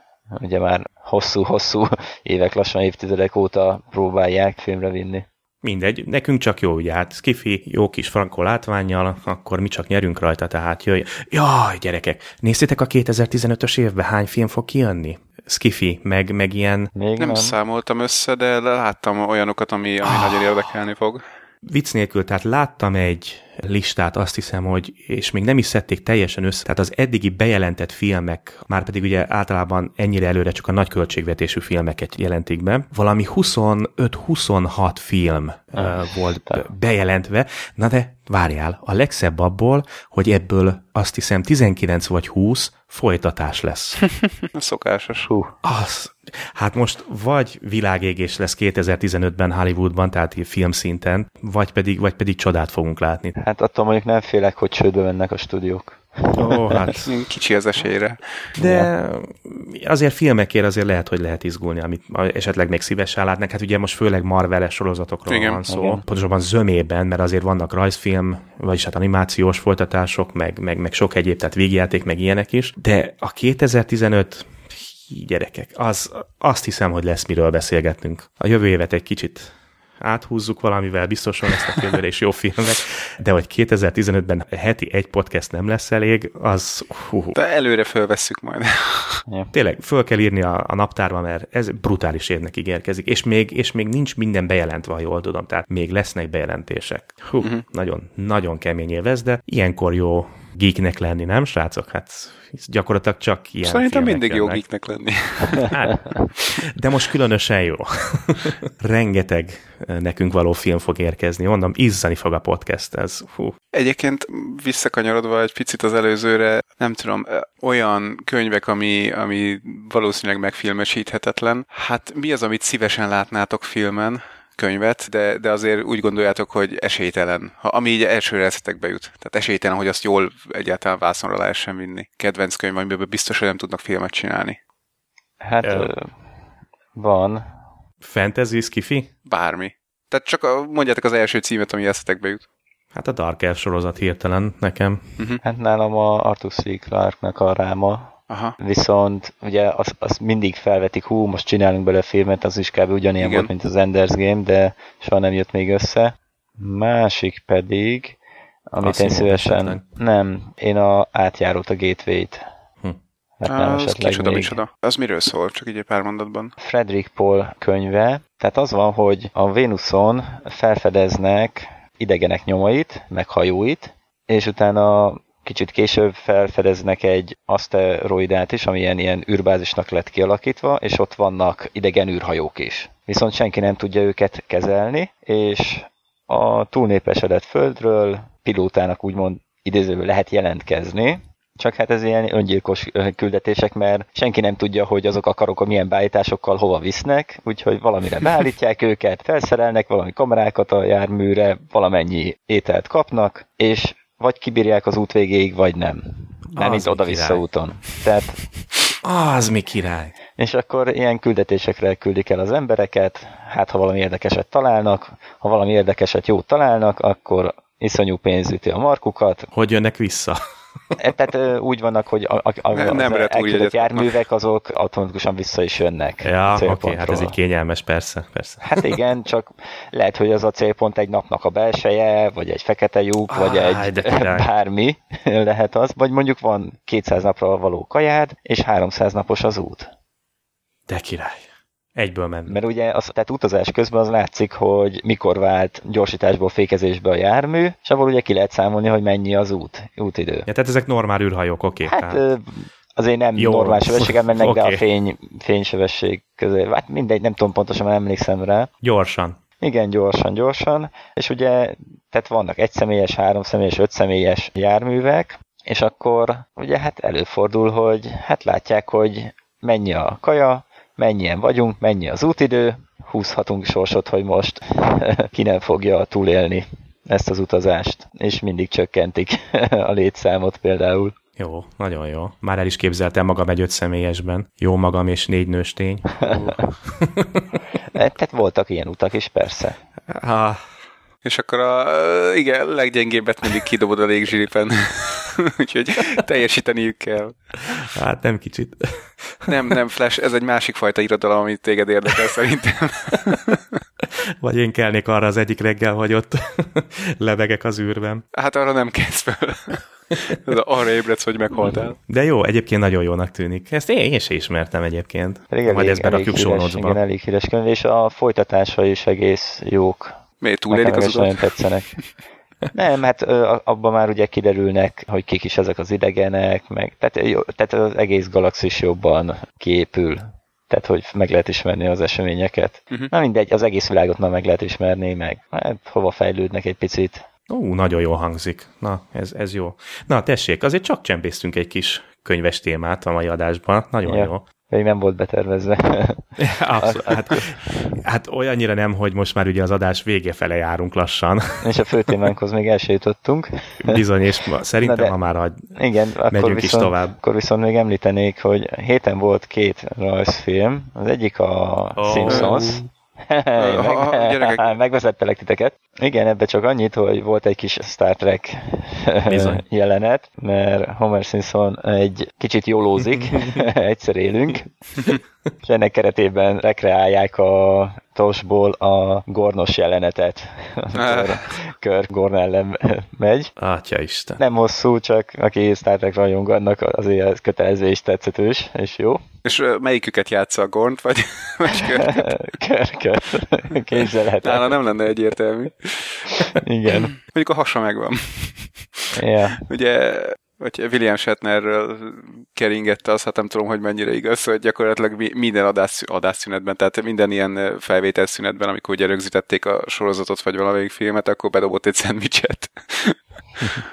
Ugye már hosszú-hosszú évek, lassan évtizedek óta próbálják filmre vinni. Mindegy, nekünk csak jó, ugye, hát Skiffy, jó kis frankó látványjal, akkor mi csak nyerünk rajta, tehát jöjj. Jaj, gyerekek, néztétek a 2015-ös évben hány film fog kijönni? Skiffy, meg, meg ilyen... Még nem, nem számoltam össze, de láttam olyanokat, ami, ami oh. nagyon érdekelni fog. Vicc nélkül, tehát láttam egy listát, azt hiszem, hogy, és még nem is szedték teljesen össze, tehát az eddigi bejelentett filmek, már pedig ugye általában ennyire előre csak a nagy költségvetésű filmeket jelentik be, valami 25-26 film volt bejelentve. Na de várjál, a legszebb abból, hogy ebből azt hiszem 19 vagy 20 folytatás lesz. Szokásos. Hú. Az, hát most vagy világégés lesz 2015-ben Hollywoodban, tehát filmszinten, vagy pedig, vagy pedig csodát fogunk látni. Hát attól mondjuk nem félek, hogy csődbe mennek a stúdiók. Ó, hát Kicsi az esélyre. De azért filmekért azért lehet, hogy lehet izgulni, amit esetleg még szívesen látnak. Hát ugye most főleg Marvel-es sorozatokról Igen. van szó. Igen. Pontosabban zömében, mert azért vannak rajzfilm, vagyis hát animációs folytatások, meg, meg, meg sok egyéb, tehát végjáték, meg ilyenek is. De a 2015 hí, gyerekek, az, azt hiszem, hogy lesz miről beszélgetnünk. A jövő évet egy kicsit áthúzzuk valamivel, biztosan lesznek jövőre is jó filmek, de hogy 2015-ben heti egy podcast nem lesz elég, az hú, De előre fölvesszük majd. Tényleg, föl kell írni a, a naptárba, mert ez brutális évnek ígérkezik, és még, és még nincs minden bejelentve, ha jól tudom, tehát még lesznek bejelentések. Hú, uh-huh. nagyon, nagyon kemény év ez, de ilyenkor jó geeknek lenni, nem, srácok? Hát gyakorlatilag csak ilyen Szerintem mindig jó geeknek lenni. Hát, de most különösen jó. Rengeteg nekünk való film fog érkezni. Mondom, izzani fog a podcast. Ez, hú. Egyébként visszakanyarodva egy picit az előzőre, nem tudom, olyan könyvek, ami, ami valószínűleg megfilmesíthetetlen. Hát mi az, amit szívesen látnátok filmen? Könyvet, de, de azért úgy gondoljátok, hogy esélytelen. Ha, ami így elsőre eszetekbe jut. Tehát esélytelen, hogy azt jól egyáltalán vászonra lehessen vinni. Kedvenc könyv, amiből biztos, hogy nem tudnak filmet csinálni. Hát Ö. van. Fantasy, skifi? Bármi. Tehát csak a, mondjátok az első címet, ami eszetekbe jut. Hát a Dark Elf sorozat hirtelen nekem. Hát nálam a Arthur C. Clarke-nak a ráma, Aha. viszont ugye azt az mindig felvetik, hú, most csinálunk bele filmet, az is kb. ugyanilyen Igen. volt, mint az Ender's Game, de soha nem jött még össze. Másik pedig, amit én Asimov szívesen... esetleg? Nem, én a átjárót, a Gateway-t. Hm. Vettem Az esetleg kicsoda, még. micsoda. Az miről szól? Csak így egy pár mondatban. Frederick Paul könyve. Tehát az van, hogy a Vénuszon felfedeznek idegenek nyomait, meg hajóit, és utána kicsit később felfedeznek egy aszteroidát is, ami ilyen, ilyen űrbázisnak lett kialakítva, és ott vannak idegen űrhajók is. Viszont senki nem tudja őket kezelni, és a túlnépesedett földről pilótának úgymond idézőből lehet jelentkezni, csak hát ez ilyen öngyilkos küldetések, mert senki nem tudja, hogy azok a karok a milyen beállításokkal hova visznek, úgyhogy valamire beállítják őket, felszerelnek valami kamerákat a járműre, valamennyi ételt kapnak, és vagy kibírják az út végéig, vagy nem. Nem, mi oda-vissza úton. Tehát, Az mi király! és akkor ilyen küldetésekre küldik el az embereket, hát ha valami érdekeset találnak, ha valami érdekeset jót találnak, akkor iszonyú pénz üti a markukat, Hogy jönnek vissza? E, Tehát úgy vannak, hogy a, a, a, Nem- az nem retúrjegyet elküldött járművek azok automatikusan vissza is jönnek. Ja, oké, hát ez így kényelmes, persze, persze. Hát igen, csak lehet, hogy az a célpont egy napnak a belseje, vagy egy fekete lyuk, vagy Áj, egy bármi lehet az, vagy mondjuk van 200 napra való kajád, és 300 napos az út. De király. Egyből ment. Mert ugye az, tehát utazás közben az látszik, hogy mikor vált gyorsításból fékezésbe a jármű, és abból ugye ki lehet számolni, hogy mennyi az út, útidő. Ja, tehát ezek normál űrhajók, oké. Hát tehát- azért nem Jó. Normál sebességen mennek, okay. de a fény, fénysebesség közül. Hát mindegy, nem tudom pontosan, mert emlékszem rá. Gyorsan. Igen, gyorsan, gyorsan. És ugye, tehát vannak egyszemélyes, háromszemélyes, ötszemélyes járművek, és akkor ugye hát előfordul, hogy hát látják, hogy mennyi a kaja, mennyien vagyunk, mennyi az útidő, húzhatunk sorsot, hogy most ki nem fogja túlélni ezt az utazást, és mindig csökkentik a létszámot például. Jó, nagyon jó. Már el is képzeltem magam egy öt személyesben. Jó magam és négy nőstény. Tehát voltak ilyen utak is, persze. Ah. És akkor a, igen, leggyengébbet mindig kidobod a légzsiripen. Úgyhogy teljesíteniük kell. Hát nem kicsit. Nem, nem, Flash, ez egy másik fajta irodalom, amit téged érdekel szerintem. Vagy én kelnék arra az egyik reggel, hogy ott lebegek az űrben. Hát arra nem kezd fel. arra ébredsz, hogy meghaltál. De jó, egyébként nagyon jónak tűnik. Ezt én, én sem ismertem egyébként. Pedig Majd elég, ezt berakjuk híres, igen, elég híres könyv, és a folytatása is egész jók. Miért túlélik az nagyon utat? tetszenek. Nem, hát abban már ugye kiderülnek, hogy kik is ezek az idegenek, meg, tehát, jó, tehát az egész galaxis jobban kiépül. tehát hogy meg lehet ismerni az eseményeket. Uh-huh. Na mindegy, az egész világot már meg lehet ismerni, meg hát hova fejlődnek egy picit. Ó, nagyon jól hangzik. Na, ez, ez jó. Na, tessék, azért csak csempésztünk egy kis könyves témát a mai adásban. Nagyon ja. jó. Még nem volt betervezve. Abszolút. Hát, hát olyannyira nem, hogy most már ugye az adás vége fele járunk lassan. És a fő témánkhoz még el jutottunk. Bizony, és szerintem, de, ha már hagy, igen, akkor megyünk viszont, is tovább. Akkor viszont még említenék, hogy héten volt két rajzfilm. Az egyik a oh. Simpsons, Meg, megvezettelek titeket. Igen, ebbe csak annyit, hogy volt egy kis Star Trek jelenet, mert Homer Simpson egy kicsit jólózik, egyszer élünk, és ennek keretében rekreálják a tosból a gornos jelenetet, amikor Kör Gorn ellen megy. Átja Isten. Nem hosszú, csak aki Star Trek rajong, annak azért kötelező és tetszetős, és jó. És melyiküket játsza a Gornt, vagy, vagy Körköt? Képzelhetem. Nála nem lenne egyértelmű. Igen. Mondjuk a hasa megvan. Yeah. Ugye vagy William Shatnerről keringette azt, hát nem tudom, hogy mennyire igaz, hogy gyakorlatilag minden adás, adásszünetben, tehát minden ilyen felvételszünetben, amikor ugye rögzítették a sorozatot, vagy valamelyik filmet, akkor bedobott egy szendvicset.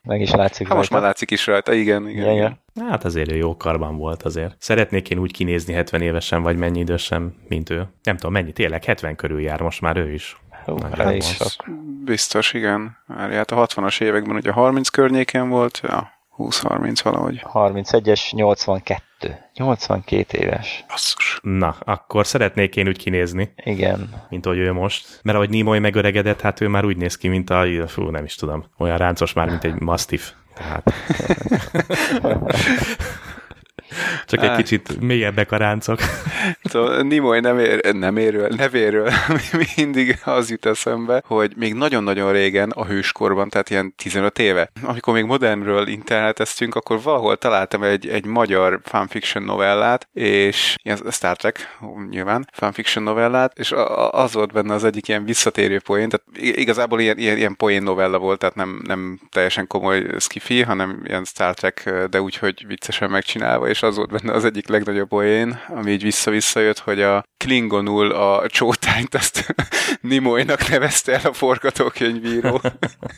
Meg is látszik hát most már látszik is rajta, igen. igen, ja, ja. Hát azért ő jó karban volt azért. Szeretnék én úgy kinézni 70 évesen, vagy mennyi idősen, mint ő. Nem tudom, mennyi, tényleg 70 körül jár most már ő is. Hú, sok. Biztos, igen. Hát a 60-as években ugye 30 környéken volt, ja, 20-30 valahogy. 31-es, 82. 82 éves. Basszus. Na, akkor szeretnék én úgy kinézni. Igen. Mint hogy ő most. Mert ahogy Nimoy megöregedett, hát ő már úgy néz ki, mint a, fú, nem is tudom, olyan ráncos már, mint egy mastiff. Tehát... Csak egy kicsit mélyebbek a ráncok. Szóval Nimoy nem, ér, nem éről, nevéről mindig az jut eszembe, hogy még nagyon-nagyon régen a hőskorban, tehát ilyen 15 éve, amikor még modernről interneteztünk, akkor valahol találtam egy, egy magyar fanfiction novellát, és ilyen Star Trek, nyilván, fanfiction novellát, és az volt benne az egyik ilyen visszatérő poén, tehát igazából ilyen, ilyen, ilyen poén novella volt, tehát nem, nem teljesen komoly skifi, hanem ilyen Star Trek, de úgy, hogy viccesen megcsinálva, és az volt benne az egyik legnagyobb poén, ami így vissza-vissza jött, hogy a Klingonul a csótányt azt Nimoynak nevezte el a forgatókönyvíró.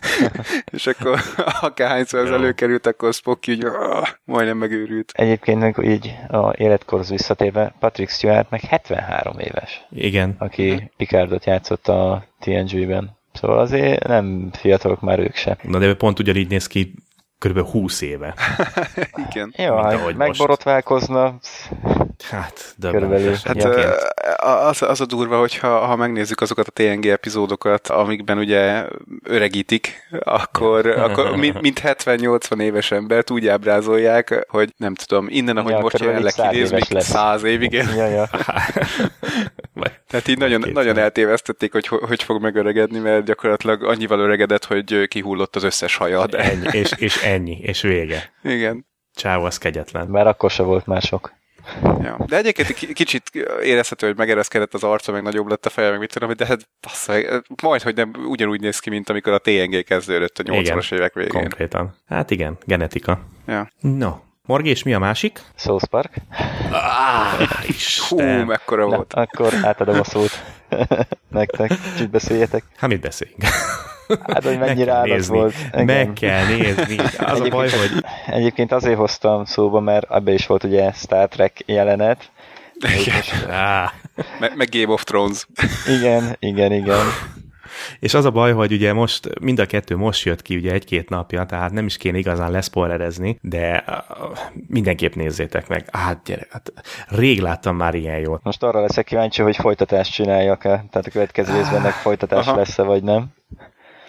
és akkor akárhányszor az előkerült, akkor Spock így ah, majdnem megőrült. Egyébként meg így a életkorhoz visszatérve Patrick Stewart meg 73 éves. Igen. Aki uh-huh. Picardot játszott a TNG-ben. Szóval azért nem fiatalok már ők se. Na de ő pont ugyanígy néz ki kb. 20 éve. Igen. Jó, megborotválkozna. Hát, de. Hát az, az a durva, hogyha ha megnézzük azokat a TNG epizódokat, amikben ugye öregítik, akkor, akkor mint, mint 70-80 éves embert úgy ábrázolják, hogy nem tudom, innen, ahogy ja, most jelenleg idéz, még 100 évig. Ja, ja. Tehát így nagyon, nagyon eltévesztették, hogy hogy fog megöregedni, mert gyakorlatilag annyival öregedett, hogy kihullott az összes haja. De... Ennyi, és, és ennyi, és vége. Igen. Csáó, az kegyetlen. Mert akkor se volt mások. Ja. De egyébként kicsit érezhető, hogy megereszkedett az arca, meg nagyobb lett a feje, meg mit tudom, de hát bassza, majd, hogy nem ugyanúgy néz ki, mint amikor a TNG kezdődött a 80-as évek végén. konkrétan. Hát igen, genetika. Ja. No. Morgi, és mi a másik? South Park. Ah, Isten. Hú, mekkora Na, volt. akkor átadom a szót nektek, kicsit beszéljetek. Hát mit beszéljünk? Hát, hogy mennyire állat nézni. volt. Igen. Meg kell nézni. Az egyébként, a baj, hogy... Egyébként azért hoztam szóba, mert abban is volt ugye Star Trek jelenet. Meg, meg Game of Thrones. Igen, igen, igen. És az a baj, hogy ugye most mind a kettő most jött ki ugye egy-két napja, tehát nem is kéne igazán leszpoilerezni, de mindenképp nézzétek meg. Hát gyere, hát rég láttam már ilyen jót. Most arra leszek kíváncsi, hogy folytatást csináljak-e, tehát a következő részben folytatás lesz-e, vagy nem.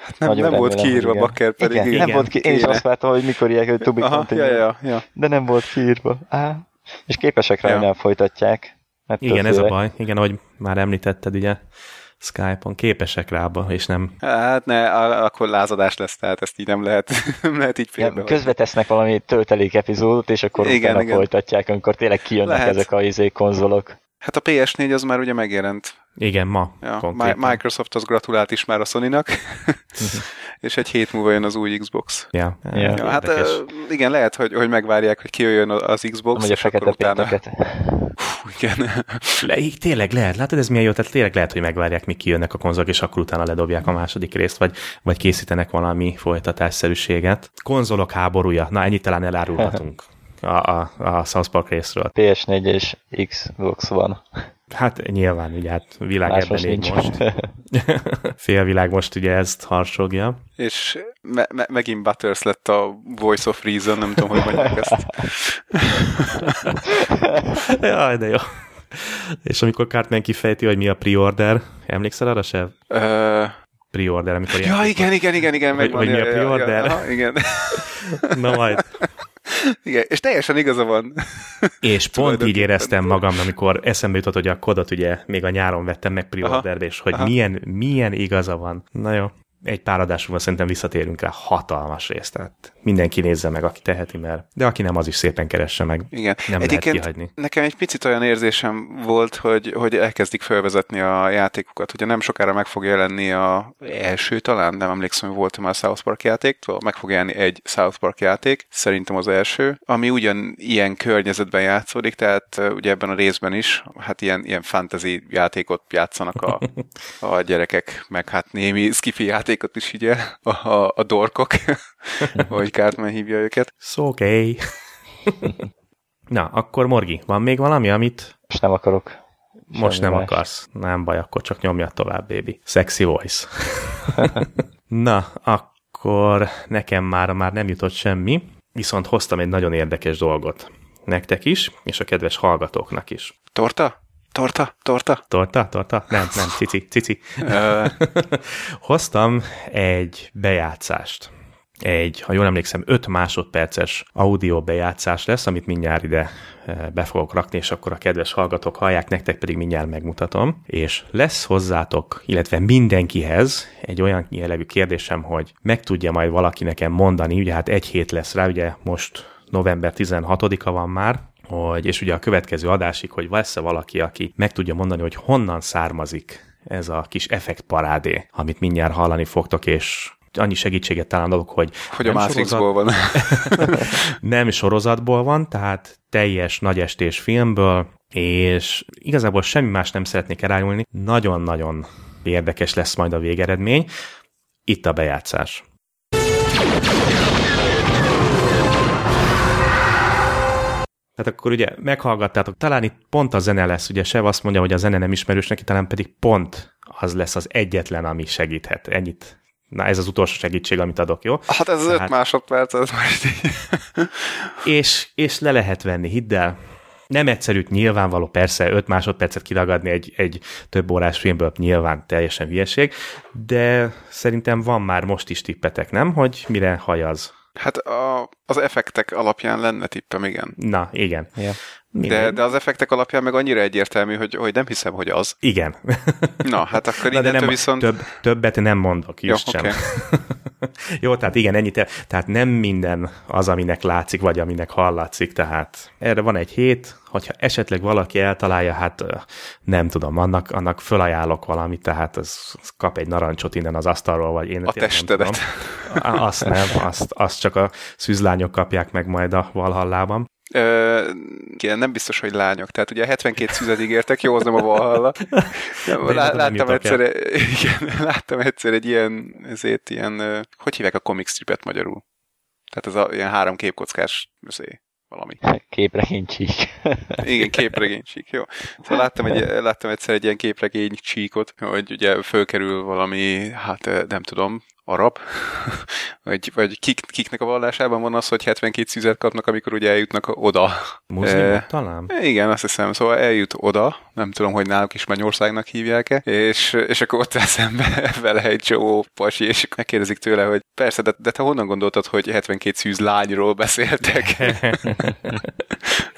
Hát nem, nem volt kiírva, Bakker pedig. Igen, igen. nem volt ki, én is azt vártam, hogy mikor ilyen, hogy to be Aha, ja, ja, ja. De nem volt kiírva. Á, és képesek rá, ja. nem folytatják. Igen, ez a baj. Igen, ahogy már említetted, ugye Skype-on képesek rá, és nem... Hát ne, akkor lázadás lesz, tehát ezt így nem lehet, nem lehet így félbe. Ja, közvetesznek valami töltelék epizódot, és akkor igen, utána igen. folytatják, amikor tényleg kijönnek lehet. ezek a izé konzolok. Hát a PS4 az már ugye megjelent. Igen, ma. Ja, Microsoft az gratulált is már a Sony-nak, és egy hét múlva jön az új Xbox. Ja, ja, ja hát igen, lehet, hogy, hogy megvárják, hogy kijöjjön az Xbox, Vagy a fekete utána... igen. Le, így tényleg lehet, látod, ez milyen jó, tehát tényleg lehet, hogy megvárják, míg kijönnek a konzolok, és akkor utána ledobják a második részt, vagy, vagy készítenek valami folytatásszerűséget. Konzolok háborúja, na ennyit talán elárulhatunk a, a, a South Park részről. PS4 és Xbox van. Hát nyilván, ugye hát világ ebben így most. Félvilág most ugye ezt harsogja. És me- me- megint Butters lett a Voice of Reason, nem tudom, hogy mondják ezt. Jaj, de jó. És amikor Cartman kifejti, hogy mi a pre-order, emlékszel arra se? Uh, pre-order, amikor Ja, igen, igen, igen, igen. Hogy, hogy mi a pre-order? Ja, ja, igen. Na majd. Igen, és teljesen igaza van. És pont így éreztem magam, amikor eszembe jutott, hogy a kodot ugye még a nyáron vettem meg pre és hogy milyen, milyen igaza van. Na jó egy pár adásúval szerintem visszatérünk rá hatalmas részt, tehát mindenki nézze meg, aki teheti, mert de aki nem, az is szépen keresse meg. Igen. Nem Egyébként lehet kihagyni. nekem egy picit olyan érzésem volt, hogy, hogy elkezdik felvezetni a játékokat. Ugye nem sokára meg fog jelenni a első talán, nem emlékszem, hogy volt már South Park játék, meg fog jelenni egy South Park játék, szerintem az első, ami ugyan ilyen környezetben játszódik, tehát ugye ebben a részben is, hát ilyen, ilyen fantasy játékot játszanak a, a gyerekek, meg hát némi skifi játék játékot is így a, a, a dorkok, ahogy Cartman hívja őket. So okay. Na, akkor Morgi, van még valami, amit... Most nem akarok. Most nem más. akarsz. Nem baj, akkor csak nyomja tovább, baby. Sexy voice. Na, akkor nekem már, már nem jutott semmi, viszont hoztam egy nagyon érdekes dolgot. Nektek is, és a kedves hallgatóknak is. Torta? Torta? Torta? Torta? Torta? Nem, nem, cici, cici. Hoztam egy bejátszást. Egy, ha jól emlékszem, 5 másodperces audio bejátszás lesz, amit mindjárt ide be fogok rakni, és akkor a kedves hallgatók hallják, nektek pedig mindjárt megmutatom. És lesz hozzátok, illetve mindenkihez egy olyan jellegű kérdésem, hogy meg tudja majd valaki nekem mondani, ugye hát egy hét lesz rá, ugye most november 16-a van már, hogy, és ugye a következő adásig, hogy lesz-e valaki, aki meg tudja mondani, hogy honnan származik ez a kis effektparádé, amit mindjárt hallani fogtok, és annyi segítséget talán adok, hogy... Hogy a Matrixból van. nem sorozatból van, tehát teljes nagyestés filmből, és igazából semmi más nem szeretnék elárulni. Nagyon-nagyon érdekes lesz majd a végeredmény. Itt a bejátszás. Tehát akkor ugye meghallgattátok, talán itt pont a zene lesz, ugye Sev azt mondja, hogy a zene nem ismerős neki, talán pedig pont az lesz az egyetlen, ami segíthet. Ennyit. Na ez az utolsó segítség, amit adok, jó? Hát ez az Tehát... öt másodperc, ez már és, és le lehet venni, hidd el. Nem egyszerű, nyilvánvaló, persze, öt másodpercet kiragadni egy, egy több órás filmből nyilván teljesen hülyeség, de szerintem van már most is tippetek, nem? Hogy mire hajaz? Hát a, az effektek alapján lenne tippem, igen. Na, igen. Yeah. De, de az effektek alapján meg annyira egyértelmű, hogy, hogy nem hiszem, hogy az. Igen. Na, hát akkor Na, de nem, viszont... Több, többet nem mondok, Jó, sem. Okay. Jó, tehát igen, ennyit. Tehát nem minden az, aminek látszik, vagy aminek hallatszik, tehát erre van egy hét, hogyha esetleg valaki eltalálja, hát nem tudom, annak, annak fölajánlok valamit, tehát az, az kap egy narancsot innen az asztalról, vagy én A testedet. Nem azt nem, azt, azt csak a szűzlányok kapják meg majd a Valhallában. Ö, igen, nem biztos, hogy lányok. Tehát ugye 72 szüzet ígértek, jó, az nem a Valhalla. Lá, láttam, egyszer, igen, láttam egyszer egy ilyen, ezért ilyen, hogy hívják a comic stripet magyarul? Tehát ez a ilyen három képkockás ezért, valami. Képregénycsík. Igen, képregénycsík, jó. Szóval láttam, egy, láttam egyszer egy ilyen képregénycsíkot, hogy ugye fölkerül valami, hát nem tudom, arab, vagy, vagy kik, kiknek a vallásában van az, hogy 72 szüzet kapnak, amikor ugye eljutnak oda. Muszlimok e, talán? Igen, azt hiszem, szóval eljut oda, nem tudom, hogy náluk is Magyarországnak hívják-e, és, és akkor ott szembe vele egy csomó pasi, és megkérdezik tőle, hogy persze, de, de te honnan gondoltad, hogy 72 szűz lányról beszéltek?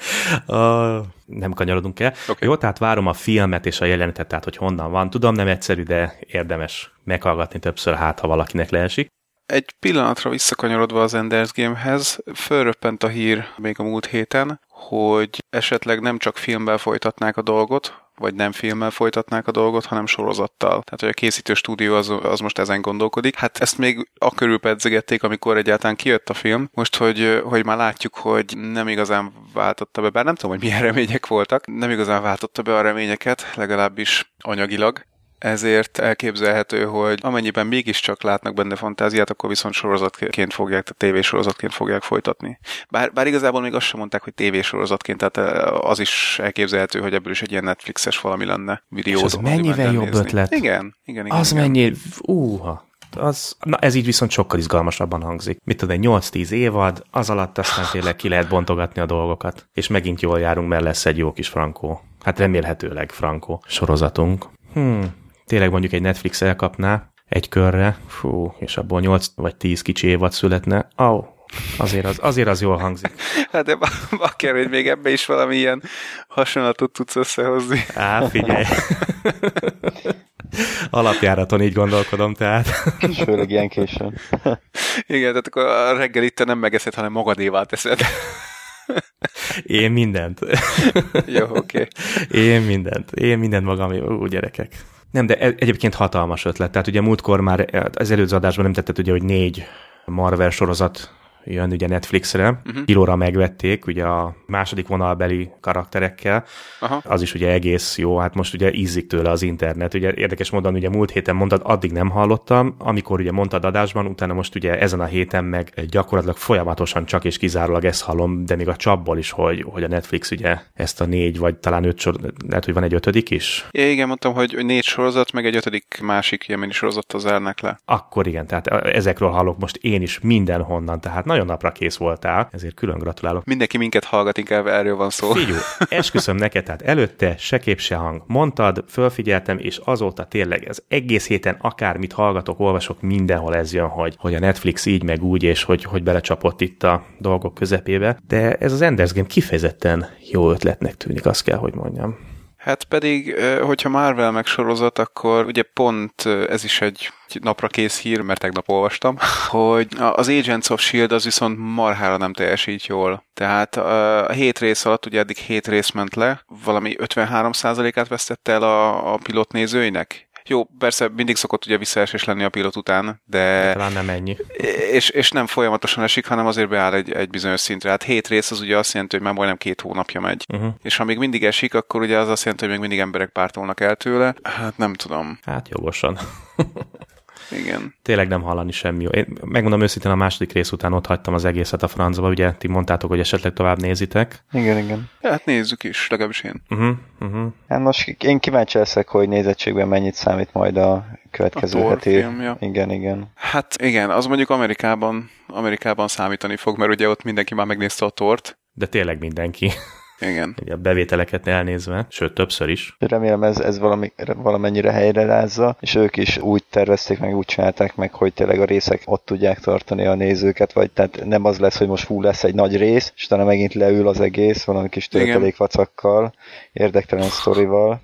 uh, nem kanyarodunk el. Okay. Jó, tehát várom a filmet és a jelenetet, tehát hogy honnan van. Tudom, nem egyszerű, de érdemes meghallgatni többször, hát ha valakinek leesik. Egy pillanatra visszakanyarodva az Enders Gamehez, fölröppent a hír még a múlt héten, hogy esetleg nem csak filmben folytatnák a dolgot, vagy nem filmmel folytatnák a dolgot, hanem sorozattal. Tehát, hogy a készítő stúdió az, az most ezen gondolkodik. Hát ezt még a körül pedzegették, amikor egyáltalán kijött a film. Most, hogy, hogy már látjuk, hogy nem igazán váltotta be, bár nem tudom, hogy milyen remények voltak, nem igazán váltotta be a reményeket, legalábbis anyagilag ezért elképzelhető, hogy amennyiben mégiscsak látnak benne fantáziát, akkor viszont sorozatként fogják, tehát tévésorozatként fogják folytatni. Bár, bár igazából még azt sem mondták, hogy tévésorozatként, tehát eh, az is elképzelhető, hogy ebből is egy ilyen Netflixes valami lenne. Videó, És az mennyivel jobb nézni. ötlet? Igen, igen, igen. Az igen. mennyi, úha, az, na ez így viszont sokkal izgalmasabban hangzik. Mit tudom, egy 8-10 évad, az alatt aztán tényleg ki lehet bontogatni a dolgokat. És megint jól járunk, mert lesz egy jó kis frankó. Hát remélhetőleg frankó sorozatunk. Hmm, tényleg mondjuk egy Netflix elkapná egy körre, fú, és abból 8 vagy 10 kicsi évad születne, ó, oh, azért az, azért az jól hangzik. Hát de bakker, hogy még ebbe is valami ilyen hasonlatot tudsz összehozni. Á, figyelj. Alapjáraton így gondolkodom, tehát. És főleg ilyen későn. Igen, tehát akkor a reggel itt nem megeszed, hanem magadévá teszed. Én mindent. Jó, oké. Okay. Én mindent. Én mindent magam, úgy gyerekek. Nem, de e- egyébként hatalmas ötlet. Tehát ugye múltkor már az előző adásban nem tetted ugye, hogy négy Marvel sorozat jön ugye Netflixre, uh-huh. kilóra megvették, ugye a második vonalbeli karakterekkel, Aha. az is ugye egész jó, hát most ugye ízik tőle az internet, ugye érdekes módon ugye múlt héten mondtad, addig nem hallottam, amikor ugye mondtad adásban, utána most ugye ezen a héten meg gyakorlatilag folyamatosan csak és kizárólag ezt hallom, de még a csapból is, hogy, hogy a Netflix ugye ezt a négy, vagy talán öt sor, lehet, hogy van egy ötödik is? É, igen, mondtam, hogy négy sorozat, meg egy ötödik másik jemeni sorozat zárnak le. Akkor igen, tehát ezekről hallok most én is mindenhonnan, tehát nagyon napra kész voltál, ezért külön gratulálok. Mindenki minket hallgat, inkább erről van szó. Figyú, esküszöm neked, tehát előtte se kép se hang. Mondtad, fölfigyeltem, és azóta tényleg ez egész héten akármit hallgatok, olvasok, mindenhol ez jön, hogy, hogy a Netflix így meg úgy, és hogy, hogy belecsapott itt a dolgok közepébe. De ez az Enders Game kifejezetten jó ötletnek tűnik, azt kell, hogy mondjam. Hát pedig, hogyha Marvel megsorozat, akkor ugye pont ez is egy napra kész hír, mert tegnap olvastam, hogy az Agents of S.H.I.E.L.D. az viszont marhára nem teljesít jól. Tehát a hét rész alatt, ugye eddig hét rész ment le, valami 53%-át vesztette el a, a pilot nézőinek, jó, persze mindig szokott ugye visszaesés lenni a pilot után, de... Talán nem ennyi. És, és nem folyamatosan esik, hanem azért beáll egy, egy bizonyos szintre. Hát hét rész az ugye azt jelenti, hogy már majdnem két hónapja megy. Uh-huh. És ha még mindig esik, akkor ugye az azt jelenti, hogy még mindig emberek pártolnak el tőle. Hát nem tudom. Hát jogosan. Igen. Tényleg nem hallani semmi. Én megmondom őszintén, a második rész után ott hagytam az egészet a francba, ugye ti mondtátok, hogy esetleg tovább nézitek. Igen, igen. Hát nézzük is, legalábbis én. Uh-huh, uh-huh. Hát most én kíváncsi leszek, hogy nézettségben mennyit számít majd a következő a heti. Filmja. Igen, igen. Hát igen, az mondjuk Amerikában, Amerikában számítani fog, mert ugye ott mindenki már megnézte a tort. De tényleg mindenki. Igen. a bevételeket elnézve, sőt többször is. Remélem ez, ez valami, valamennyire helyre rázza, és ők is úgy tervezték meg, úgy csinálták meg, hogy tényleg a részek ott tudják tartani a nézőket, vagy tehát nem az lesz, hogy most fú lesz egy nagy rész, és utána megint leül az egész valami kis töltelékvacakkal, érdektelen sztorival,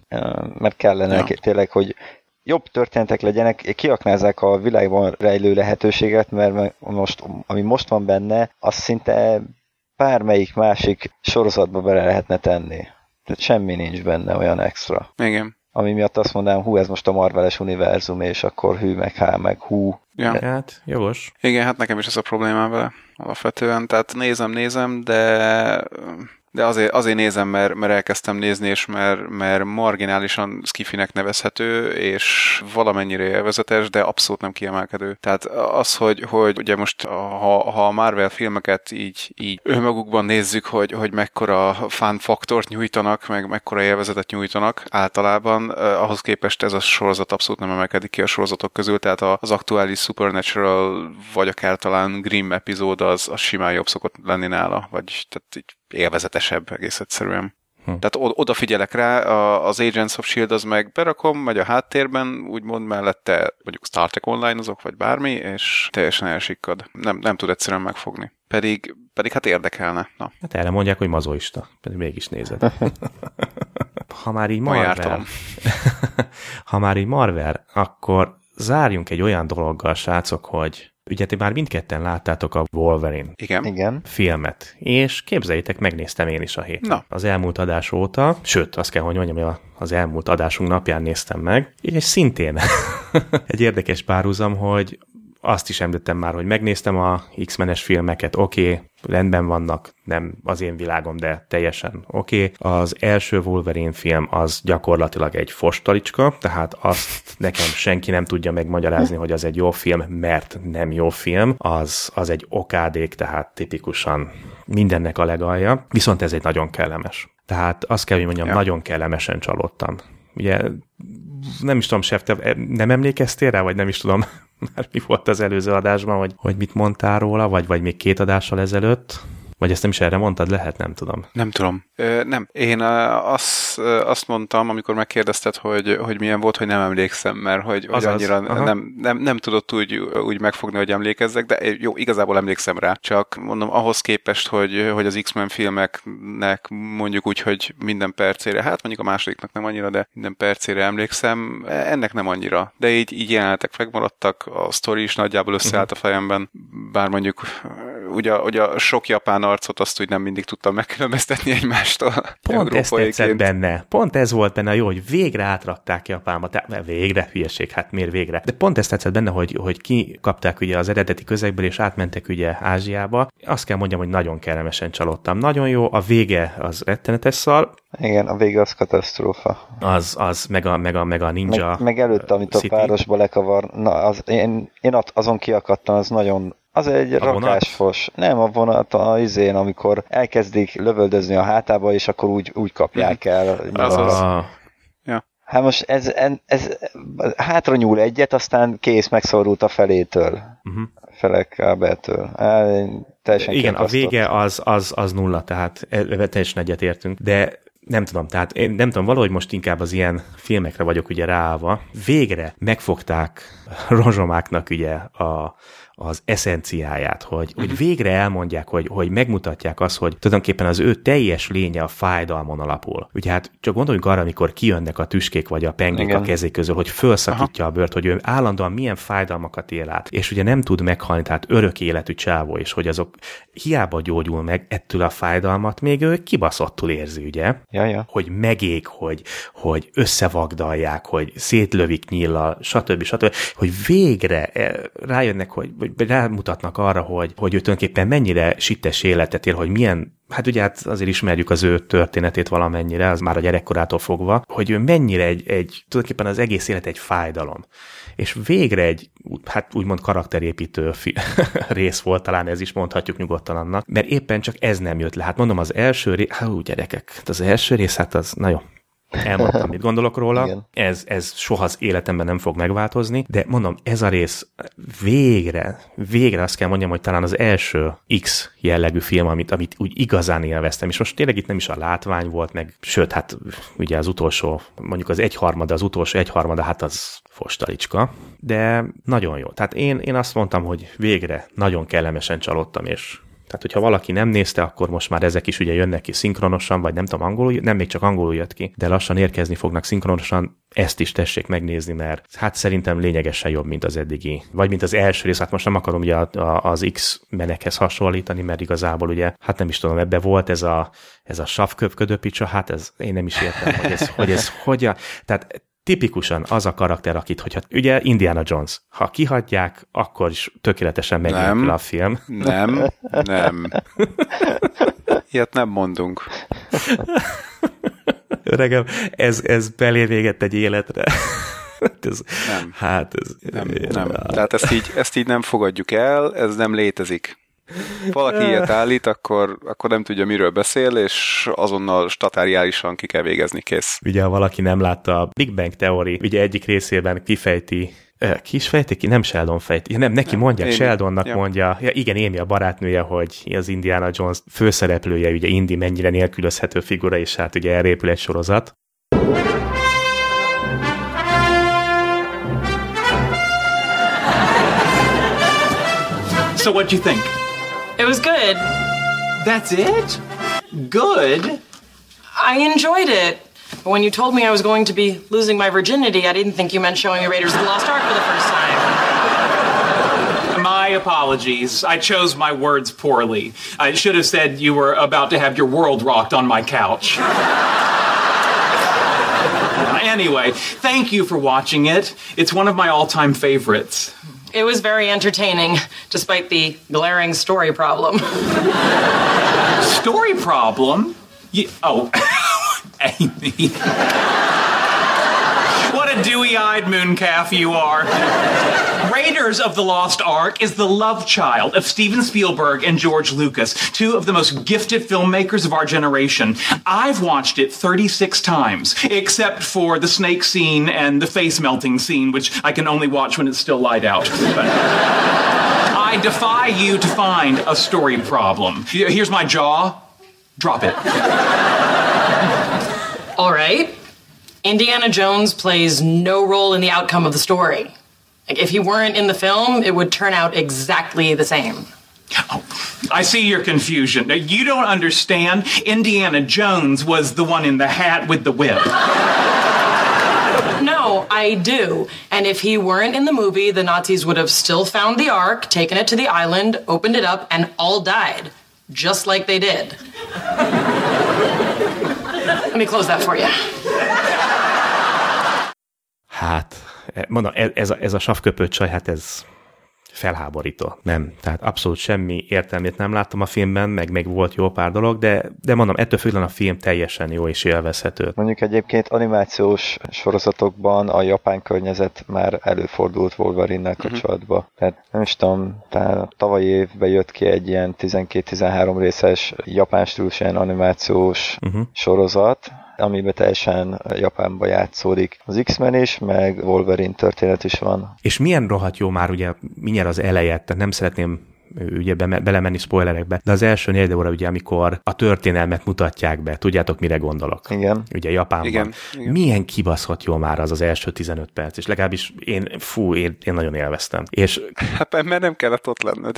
mert kellene ja. tényleg, hogy jobb történetek legyenek, kiaknázzák a világban rejlő lehetőséget, mert most, ami most van benne, az szinte bármelyik másik sorozatba bele lehetne tenni. Tehát semmi nincs benne olyan extra. Igen. Ami miatt azt mondanám, hú, ez most a Marveles univerzum, és akkor hű, meg há, meg hú. Ja. Hát, jogos. Igen, hát nekem is ez a problémám vele alapvetően. Tehát nézem, nézem, de de azért, azért nézem, mert, mert elkezdtem nézni, és mert, mert marginálisan skifinek nevezhető, és valamennyire élvezetes, de abszolút nem kiemelkedő. Tehát az, hogy, hogy ugye most ha, ha a Marvel filmeket így, így önmagukban nézzük, hogy, hogy mekkora fan faktort nyújtanak, meg mekkora élvezetet nyújtanak általában, ahhoz képest ez a sorozat abszolút nem emelkedik ki a sorozatok közül, tehát az aktuális Supernatural, vagy akár talán Grimm epizód az, az simán jobb szokott lenni nála, vagy tehát így élvezetesebb egész egyszerűen. Hm. Tehát odafigyelek rá, az Agents of S.H.I.E.L.D. az meg berakom, megy a háttérben, úgymond mellette mondjuk Star Trek Online azok, vagy bármi, és teljesen elsikkad. Nem, nem tud egyszerűen megfogni. Pedig, pedig hát érdekelne. Na. Hát erre mondják, hogy mazoista, pedig mégis nézed. ha már így Marvel, ha már így Marvel, akkor zárjunk egy olyan dologgal, srácok, hogy Ugye ti már mindketten láttátok a Wolverine Igen. Igen. filmet, és képzeljétek, megnéztem én is a héten. Na. Az elmúlt adás óta, sőt, azt kell, hogy mondjam, hogy a- az elmúlt adásunk napján néztem meg, és szintén egy érdekes párhuzam, hogy azt is említettem már, hogy megnéztem a X-menes filmeket, oké, okay, rendben vannak, nem az én világom, de teljesen oké. Okay. Az első Wolverine film az gyakorlatilag egy fostalicska, tehát azt nekem senki nem tudja megmagyarázni, hogy az egy jó film, mert nem jó film. Az, az egy okádék, tehát tipikusan mindennek a legalja. Viszont ez egy nagyon kellemes. Tehát azt kell, hogy mondjam, ja. Nagyon kellemesen csalódtam. Ugye nem is tudom, Sef, te nem emlékeztél rá, vagy nem is tudom, már mi volt az előző adásban, hogy, hogy mit mondtál róla, vagy, vagy még két adással ezelőtt? Vagy ezt nem is erre mondtad? Lehet, nem tudom. Nem tudom. Ö, nem. Én ö, azt, mondtam, amikor megkérdezted, hogy, hogy milyen volt, hogy nem emlékszem, mert hogy, hogy Azaz, annyira aha. nem, nem, nem tudott úgy, úgy megfogni, hogy emlékezzek, de jó, igazából emlékszem rá. Csak mondom, ahhoz képest, hogy, hogy az X-Men filmeknek mondjuk úgy, hogy minden percére, hát mondjuk a másodiknak nem annyira, de minden percére emlékszem, ennek nem annyira. De így, így jelenetek megmaradtak, a sztori is nagyjából összeállt a fejemben, bár mondjuk ugye, ugye a sok japán arcot azt úgy nem mindig tudtam megkülönböztetni egymástól. Pont ezt tetszett benne. Pont ez volt benne jó, hogy végre átrakták Japánba. Te, végre, hülyeség, hát miért végre? De pont ezt tetszett benne, hogy, hogy kikapták ugye az eredeti közegből, és átmentek ugye Ázsiába. Azt kell mondjam, hogy nagyon kellemesen csalódtam. Nagyon jó, a vége az rettenetes szar, Igen, a vége az katasztrófa. az, az meg a, meg a, meg a ninja Meg, meg előtte, amit a City. párosba lekavar, na, az, én, én azon kiakadtam, az nagyon az egy A vonat? rakásfos. Nem a vonat, a izén, amikor elkezdik lövöldözni a hátába, és akkor úgy, úgy kapják el. Azaz. A, Hát most ez, ez, ez hátra nyúl egyet, aztán kész megszorult a felétől. uh-huh. Felek kábeltől. Á, Teljesen Igen, a vége az, az, az nulla, tehát ebben teljesen egyetértünk, de nem tudom, tehát én nem tudom, valahogy most inkább az ilyen filmekre vagyok ugye ráállva. Végre megfogták rozsomáknak ugye a, az eszenciáját, hogy, hogy végre elmondják, hogy, hogy megmutatják azt, hogy tulajdonképpen az ő teljes lénye a fájdalmon alapul. Ugye hát csak gondoljunk arra, amikor kijönnek a tüskék vagy a pengék Igen. a kezé közül, hogy felszakítja a bőrt, hogy ő állandóan milyen fájdalmakat él át, és ugye nem tud meghalni, tehát örök életű csávó, és hogy azok hiába gyógyul meg ettől a fájdalmat, még ő kibaszottul érzi, ugye? Ja, ja. hogy megég, hogy, hogy összevagdalják, hogy szétlövik nyillal, stb. stb. Hogy végre eh, rájönnek, hogy, vagy rámutatnak arra, hogy, hogy ő tulajdonképpen mennyire sittes életet él, hogy milyen Hát ugye hát azért ismerjük az ő történetét valamennyire, az már a gyerekkorától fogva, hogy ő mennyire egy, egy tulajdonképpen az egész élet egy fájdalom. És végre egy, hát úgymond karakterépítő rész volt, talán ez is mondhatjuk nyugodtan annak, mert éppen csak ez nem jött le. Hát mondom, az első rész, hát úgy gyerekek, az első rész, hát az, na jó, elmondtam, mit gondolok róla, Igen. ez, ez soha az életemben nem fog megváltozni, de mondom, ez a rész végre, végre azt kell mondjam, hogy talán az első X jellegű film, amit, amit úgy igazán élveztem, és most tényleg itt nem is a látvány volt, meg sőt, hát ugye az utolsó, mondjuk az egyharmada, az utolsó egyharmada, hát az fostalicska, de nagyon jó. Tehát én, én azt mondtam, hogy végre nagyon kellemesen csalódtam, és tehát, hogyha valaki nem nézte, akkor most már ezek is ugye jönnek ki szinkronosan, vagy nem tudom, angolul, nem még csak angolul jött ki, de lassan érkezni fognak szinkronosan, ezt is tessék megnézni, mert hát szerintem lényegesen jobb, mint az eddigi. Vagy mint az első rész, hát most nem akarom ugye a- a- az X menekhez hasonlítani, mert igazából ugye, hát nem is tudom, ebbe volt ez a, ez a savköpködő picsa, hát ez, én nem is értem, hogy ez, hogy ez hogyan, tehát tipikusan az a karakter, akit, hogyha ugye Indiana Jones, ha kihagyják, akkor is tökéletesen Nem. a film. Nem, nem. Ilyet nem mondunk. Öregem, ez, ez belé véget egy életre. Ez, Nem. Hát ez... Nem, nem. Tehát ezt így, ezt így nem fogadjuk el, ez nem létezik. Valaki ilyet állít, akkor, akkor nem tudja, miről beszél, és azonnal statáriálisan ki kell végezni, kész. Ugye, ha valaki nem látta a Big Bang Theory, ugye egyik részében kifejti Ki is fejti ki? Nem Sheldon fejti. Nem, neki mondják, Amy. Sheldonnak Ja. mondja. Ja, igen, Amy a barátnője, hogy az Indiana Jones főszereplője, ugye Indy mennyire nélkülözhető figura, és hát ugye erre épül egy sorozat. So what'd you think? It was good. That's it? Good? I enjoyed it. But when you told me I was going to be losing my virginity, I didn't think you meant showing me Raiders of the Lost Ark for the first time. my apologies. I chose my words poorly. I should have said you were about to have your world rocked on my couch. anyway, thank you for watching it. It's one of my all time favorites. It was very entertaining, despite the glaring story problem. Story problem? You, oh, Amy. Dewy eyed mooncalf you are. Raiders of the Lost Ark is the love child of Steven Spielberg and George Lucas, two of the most gifted filmmakers of our generation. I've watched it 36 times, except for the snake scene and the face melting scene, which I can only watch when it's still light out. I defy you to find a story problem. Here's my jaw. Drop it. All right. Indiana Jones plays no role in the outcome of the story. Like, if he weren't in the film, it would turn out exactly the same. Oh, I see your confusion. Now, You don't understand. Indiana Jones was the one in the hat with the whip. No, I do. And if he weren't in the movie, the Nazis would have still found the Ark, taken it to the island, opened it up, and all died. Just like they did. Let me close that for you. Hát, mondom, ez- ez a, ez a savköpött csaj, hát ez felháborító. Nem, tehát abszolút semmi értelmét nem láttam a filmben, meg még volt jó pár dolog, de, de mondom, ettől függetlenül a film teljesen jó és élvezhető. Mondjuk egyébként animációs sorozatokban a japán környezet már előfordult Wolverine-nel kapcsolatban. Tehát nem is tudom, tehát tavalyi évben jött ki egy ilyen 12-13 részes japán stílusú animációs uh-huh. sorozat, amiben teljesen Japánba játszódik. Az X-Men is, meg Wolverine történet is van. És milyen rohadt jó már ugye mindjárt az eleje, tehát nem szeretném ugye be, belemenni spoilerekbe, de az első négy óra ugye, amikor a történelmet mutatják be, tudjátok, mire gondolok? Igen. Ugye Japánban. Igen, igen. Milyen kibaszott jó már az az első 15 perc, és legalábbis én, fú, én, én nagyon élveztem. És Hát mert nem kellett ott lenned.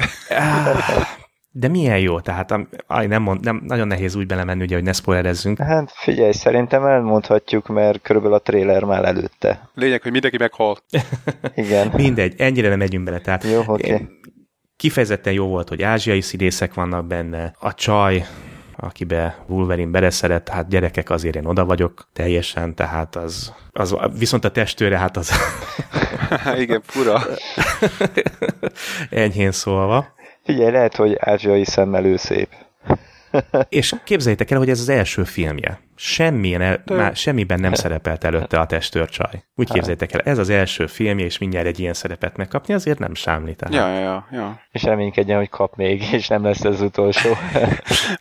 De milyen jó, tehát aj, nem, mond, nem, nagyon nehéz úgy belemenni, ugye, hogy ne spoilerezzünk. Hát figyelj, szerintem elmondhatjuk, mert körülbelül a trailer már előtte. Lényeg, hogy mindenki meghal. Igen. Mindegy, ennyire nem megyünk bele. Tehát Jó, oké. én- kifejezetten jó volt, hogy ázsiai színészek vannak benne. A csaj, akibe Wolverine beleszeret, hát gyerekek azért én oda vagyok teljesen, tehát az, az viszont a testőre, hát az Igen, fura. enyhén szólva. Figyelj, lehet, hogy ázsiai szemmel ő szép. És képzeljétek el, hogy ez az első filmje. Semmilyen el, már semmiben nem szerepelt előtte a testőrcsaj. Úgy képzeljétek el, ez az első filmje, és mindjárt egy ilyen szerepet megkapni, azért nem sámli. Tehát. Ja, ja, ja, ja. És reménykedjen, hogy kap még, és nem lesz ez az utolsó.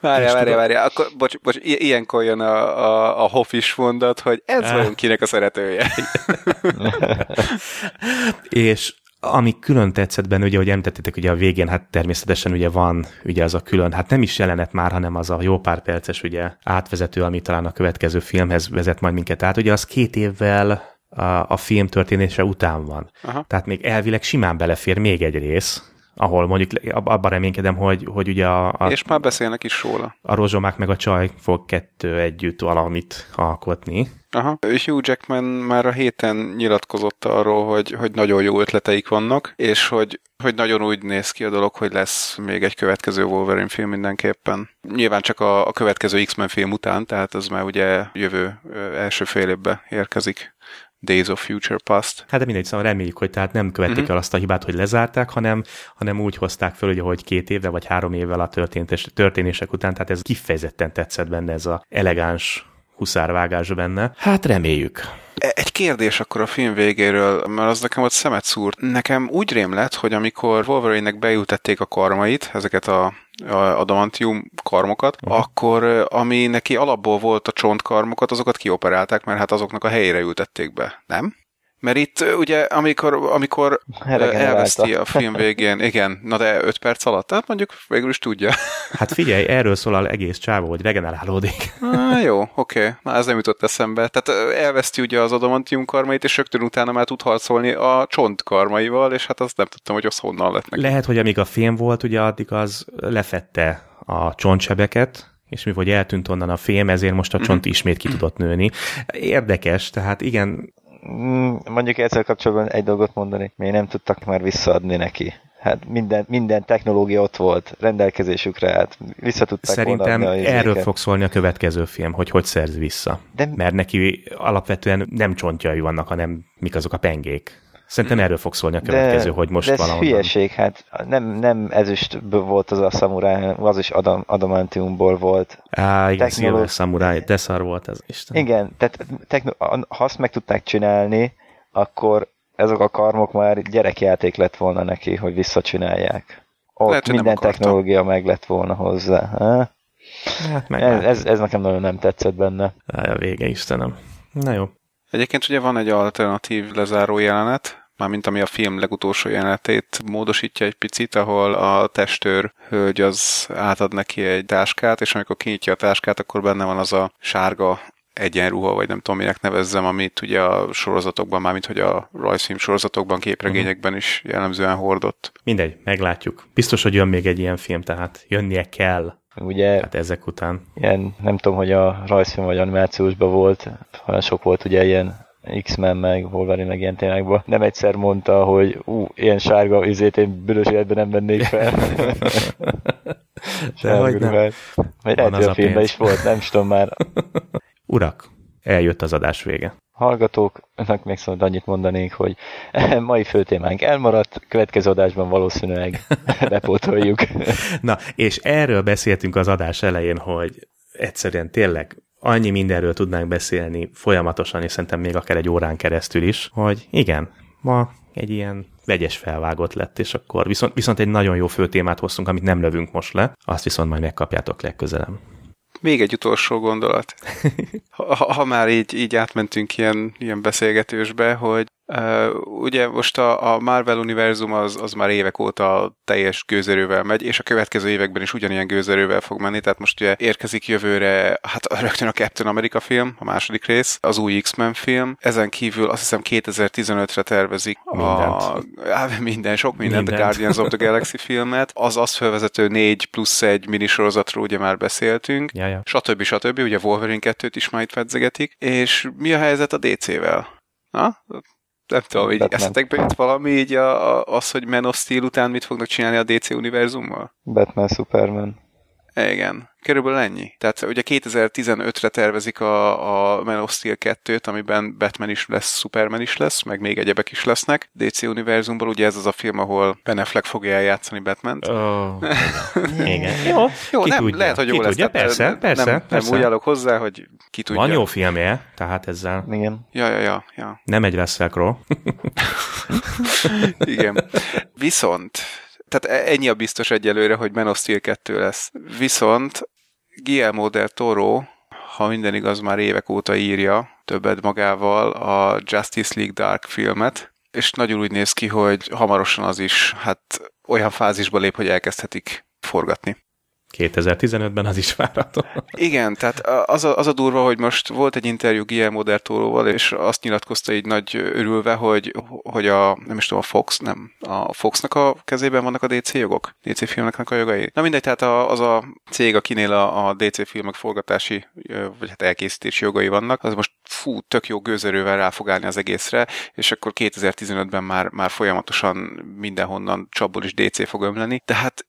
Várjál, várjál, várjál. Akkor, bocs, bocs, ilyenkor jön a, a, a hofis mondat, hogy ez Ah. vajon kinek a szeretője. És ami külön tetszett benne, ugye, hogy említettétek, ugye a végén, hát természetesen ugye van ugye az a külön, hát nem is jelenet már, hanem az a jó pár perces ugye átvezető, ami talán a következő filmhez vezet majd minket át. Ugye az két évvel a, a film történése után van. Aha. Tehát még elvileg simán belefér még egy rész, ahol mondjuk ab- abban reménykedem, hogy, hogy ugye a, a, És már beszélnek is róla. a rozsomák meg a csaj fog kettő együtt valamit alkotni. Aha. Hugh Jackman már a héten nyilatkozott arról, hogy, hogy nagyon jó ötleteik vannak, és hogy, hogy nagyon úgy néz ki a dolog, hogy lesz még egy következő Wolverine film mindenképpen. Nyilván csak a, a következő X-Men film után, tehát az már ugye jövő első fél évbe érkezik. Days of Future Past. Hát de mindegy, szóval reméljük, hogy tehát nem követik uh-huh. el azt a hibát, hogy lezárták, hanem, hanem úgy hozták föl, hogy két évvel vagy három évvel a történtes, történések után, tehát ez kifejezetten tetszett benne, ez a elegáns huszárvágás benne. Hát reméljük. E- Egy kérdés akkor a film végéről, mert az nekem ott szemet szúrt. Nekem úgy rém lett, hogy amikor Wolverine-nek beültették a karmait, ezeket a adamantium karmokat, uh-huh. akkor ami neki alapból volt a csontkarmokat, azokat kioperálták, mert hát azoknak a helyére ültették be, nem? Mert itt ugye, amikor, amikor Regenerálta. elveszti a film végén, igen, na de 5 perc alatt, tehát mondjuk végül is tudja. Hát figyelj, erről szól az egész csávó, hogy regenerálódik. Ah, jó, oké. Okay. Na, ez nem jutott eszembe. Tehát elveszti ugye az adamantium karmait, és rögtön utána már tud harcolni a csont karmaival, és hát azt nem tudtam, hogy az honnan lett neki. Lehet, hogy amíg a film volt, ugye addig az lefette a csontsebeket, és mi hogy eltűnt onnan a fém, ezért most a csont ismét ki tudott nőni. Érdekes, tehát igen, Mondjuk ezzel kapcsolatban egy dolgot mondani, még nem tudtak már visszaadni neki Hát minden, minden technológia ott volt rendelkezésükre, hát vissza tudták Szerintem volna erről fog szólni a következő film, hogy hogy szerz vissza. De- Mert neki alapvetően nem csontjai vannak, hanem mik azok a pengék. Szerintem erről fog szólni a következő, hogy most de ez valahonnan. hülyeség, hát nem, nem ezüstből volt az a szamuráj, az is adam, adamantiumból volt. Á, igen, technoló- Silver Samurai, de szar volt ez, Isten. Igen, tehát techno, ha azt meg tudták csinálni, akkor ezek a karmok már gyerekjáték lett volna neki, hogy visszacsinálják. Ott Lehet, minden technológia meg lett volna hozzá. Ha? Hát meg Ez, ez, ez nekem nagyon nem tetszett benne. a vége, Istenem. Na jó. Egyébként ugye van egy alternatív lezáró jelenet, mármint ami a film legutolsó jelenetét módosítja egy picit, ahol a testőr hölgy az átad neki egy táskát, és amikor kinyitja a táskát, akkor benne van az a sárga egyenruha, vagy nem tudom, minek nevezzem, amit ugye a sorozatokban, mármint hogy a rajzfilm sorozatokban, képregényekben is jellemzően hordott. Mindegy, meglátjuk. Biztos, hogy jön még egy ilyen film, tehát jönnie kell. Ugye Hát ezek után. ilyen, nem tudom, hogy a rajzfilm vagy animációsban volt, olyan sok volt ugye ilyen X-Men meg Wolverine meg ilyen témákban. Nem egyszer mondta, hogy ú, ilyen sárga üzét én büdös életben nem vennék fel. De hogy nem. ruhát. Vagy lehet, hogy a a filmben is volt, nem is tudom már. Urak, eljött az adás vége. Hallgatóknak még szóval annyit mondanék, hogy mai főtémánk elmaradt, következő adásban valószínűleg bepótoljuk. Na, és erről beszéltünk az adás elején, hogy egyszerűen tényleg annyi mindenről tudnánk beszélni folyamatosan, és szerintem még akár egy órán keresztül is, hogy igen, ma egy ilyen vegyes felvágott lett, és akkor viszont, viszont egy nagyon jó fő témát hoztunk, amit nem lövünk most le, azt viszont majd megkapjátok legközelebb. Még egy utolsó gondolat. Ha, ha ha már így, így átmentünk ilyen, ilyen beszélgetősbe, hogy uh, ugye most a, a Marvel univerzum az, az már évek óta teljes gőzerővel megy, és a következő években is ugyanilyen gőzerővel fog menni, tehát most ugye érkezik jövőre, hát rögtön a Captain America film, a második rész, az új X-Men film, ezen kívül azt hiszem 2015-re tervezik a, á, minden, sok mindent, Mindent. a Guardians of the Galaxy filmet, az azt felvezető 4 plusz 1 minisorozatról ugye már beszéltünk, Ja, ja. stb. stb. Ugye Wolverine 2-t is már itt pedzegetik. És mi a helyzet a DC-vel? Na? Nem tudom, így Batman. eszetekbe jut valami így a, a, az, hogy Man of Steel után mit fognak csinálni a DC univerzummal? Batman, Superman. Igen, körülbelül ennyi. Tehát ugye 2015-re tervezik a, a Man of Steel 2-t, amiben Batman is lesz, Superman is lesz, meg még egyebek is lesznek. DC univerzumból ugye ez az a film, ahol Ben Affleck fogja eljátszani Batman-t. Oh, igen. Jó, Jó, ki nem, tudja, lehet, hogy jó ki lesz. Tudja, tehát persze, nem, persze, nem, persze. nem úgy állok hozzá, hogy ki tudja. Van jó filmje, tehát ezzel Igen. Ja, ja, ja, ja. nem egy Russell Crowe. Igen. Viszont, tehát e- ennyi a biztos egyelőre, hogy Man of Steel 2 lesz. Viszont Guillermo del Toro, ha minden igaz, már évek óta írja többet magával a Justice League Dark filmet, és nagyon úgy néz ki, hogy hamarosan az is hát olyan fázisba lép, hogy elkezdhetik forgatni. 2015-ben az is várható. Igen, tehát az a, az a durva, hogy most volt egy interjú Guillermo del Toroval, és azt nyilatkozta így nagy örülve, hogy, hogy a, nem is tudom, a Fox, nem, a Foxnak a kezében vannak a DC jogok? DC filmeknek a jogai? Na mindegy, tehát a, az a cég, akinél a, a DC filmek forgatási, vagy hát elkészítési jogai vannak, az most fú, tök jó gőzerővel rá fog állni az egészre, és akkor 2015-ben már, már folyamatosan mindenhonnan csapból is DC fog ömleni, tehát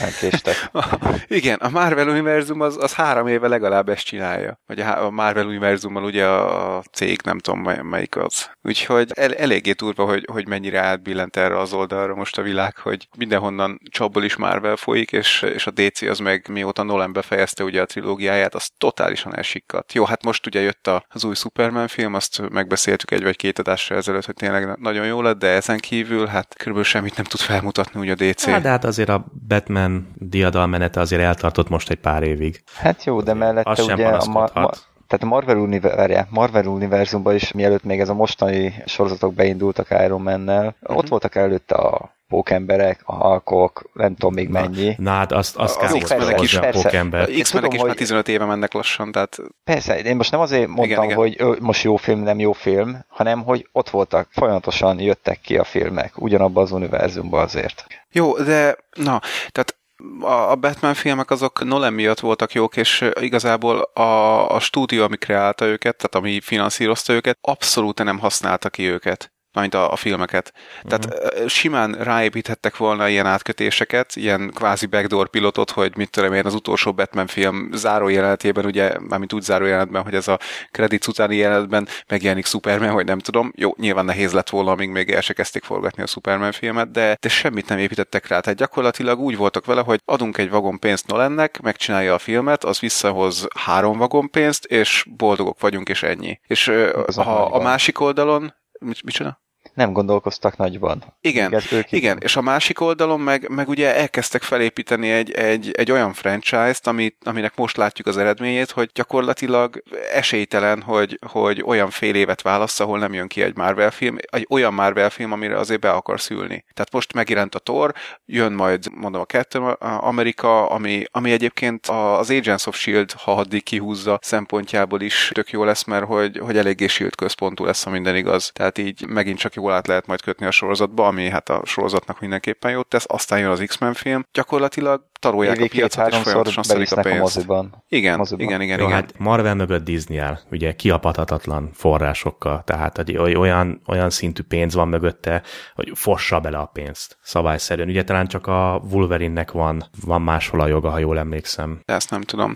Elkéstek. igen, a Marvel univerzum az, az három éve legalább ezt csinálja. Vagy a, Marvel univerzummal ugye a, cég, nem tudom mely, melyik az. Úgyhogy el, eléggé turva, hogy, hogy mennyire átbillent erre az oldalra most a világ, hogy mindenhonnan csapból is Marvel folyik, és, és a DC az meg mióta Nolan befejezte ugye a trilógiáját, az totálisan elsikkadt. Jó, hát most ugye jött a, az új Superman film, azt megbeszéltük egy vagy két adásra ezelőtt, hogy tényleg nagyon jó lett, de ezen kívül hát körülbelül semmit nem tud felmutatni ugye a DC. Hát, de hát azért a Batman diadalmenete azért eltartott most egy pár évig. Hát jó, de mellette Az sem ugye a, ma, ma, tehát a Marvel, univer, Marvel univerzumban is, mielőtt még ez a mostani sorozatok beindultak Iron Man-nel, uh-huh. ott voltak előtte a pókemberek, a halkok, nem tudom még mennyi. Na hát azt, azt Az kell X-menek is- a persze. pókember. X-menek is már hogy- 15 éve mennek lassan, tehát Persze, én most nem azért mondtam, Igen, igen. hogy ö, most jó film, nem jó film, hanem hogy ott voltak, folyamatosan jöttek ki a filmek, ugyanabban az univerzumban azért. Jó, de na, tehát a Batman filmek azok Nolan miatt voltak jók, és igazából a, a stúdió, ami kreálta őket, tehát ami finanszírozta őket, abszolút nem használta ki őket. Majd a, a filmeket. Tehát uh-huh. simán ráépíthettek volna ilyen átkötéseket, ilyen kvázi backdoor pilotot, hogy mit tudom én, az utolsó Batman film zárójelenetében, ugye, mármint úgy zárójelenetben, hogy ez a kredit utáni jelenetben megjelenik Superman, vagy nem tudom. Jó, nyilván nehéz lett volna, amíg még el se kezdték forgatni a Superman filmet, de, de semmit nem építettek rá. Tehát gyakorlatilag úgy voltak vele, hogy adunk egy vagon pénzt Nolannek, megcsinálja a filmet, az visszahoz három vagon pénzt, és boldogok vagyunk, és ennyi. És ha a másik oldalon, mit, csinál? Nem gondolkoztak nagyban. Igen, Igaz, ők igen. és a másik oldalon meg, meg ugye elkezdtek felépíteni egy, egy, egy olyan franchise-t, amit, aminek most látjuk az eredményét, hogy gyakorlatilag esélytelen, hogy, hogy olyan fél évet válasz, ahol nem jön ki egy Marvel film, egy olyan Marvel film, amire azért be akarsz ülni. Tehát most megjelent a Thor, jön majd, mondom, a Captain America, ami, ami egyébként az Agents of S.H.I.E.L.D., ha addig kihúzza szempontjából is tök jó lesz, mert hogy, hogy eléggé S.H.I.E.L.D. központú lesz, ha minden igaz. Tehát így megint csak jó jól át lehet majd kötni a sorozatba, ami hát a sorozatnak mindenképpen jót tesz, aztán jön az X-Men film. Gyakorlatilag tarolják a piacot, és folyamatosan szedik a pénzt. A moziban. Igen, moziban. igen, igen, Jó, igen. hát Marvel mögött Disney áll, ugye kiapadhatatlan forrásokkal, tehát olyan, olyan szintű pénz van mögötte, hogy fossa bele a pénzt szabályszerűen. Ugye talán csak a Wolverine-nek van, van máshol a joga, ha jól emlékszem. De ezt nem tudom.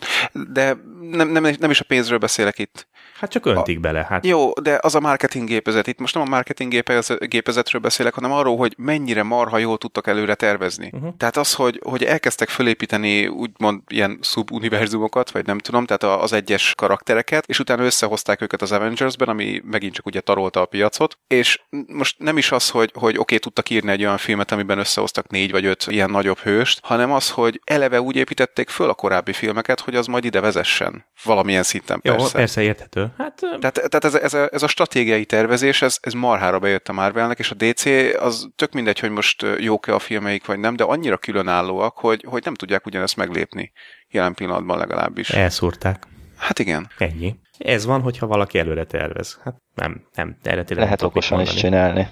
De nem, nem, nem is a pénzről beszélek itt. Hát csak öntik a, bele. Hát. Jó, de az a marketing gépezet. Itt most nem a marketing gépezetről beszélek, hanem arról, hogy mennyire marha jól tudtak előre tervezni. Uh-huh. Tehát az, hogy, hogy elkezdtek fölépíteni úgymond ilyen szubuniverzumokat, vagy nem tudom, tehát az egyes karaktereket, és utána összehozták őket az Avengers-ben, ami megint csak ugye tarolta a piacot, és most nem is az, hogy, hogy oké, okay, tudtak írni egy olyan filmet, amiben összehoztak négy vagy öt ilyen nagyobb hőst, hanem az, hogy eleve úgy építették föl a korábbi filmeket, hogy az majd ide vezessen. Valamilyen szinten persze. Jó, persze érthető. Hát, tehát, tehát ez, ez, a, ez a stratégiai tervezés, ez, ez marhára bejött a Marvelnek, és a DC az tök mindegy, hogy most jók-e a filmeik, vagy nem, de annyira különállóak, hogy, hogy nem tudják ugyanezt meglépni. Jelen pillanatban legalábbis. Elszúrták. Hát igen. Ennyi. Ez van, hogyha valaki előre tervez. Hát nem, nem, eredetileg Lehet okosan is csinálni.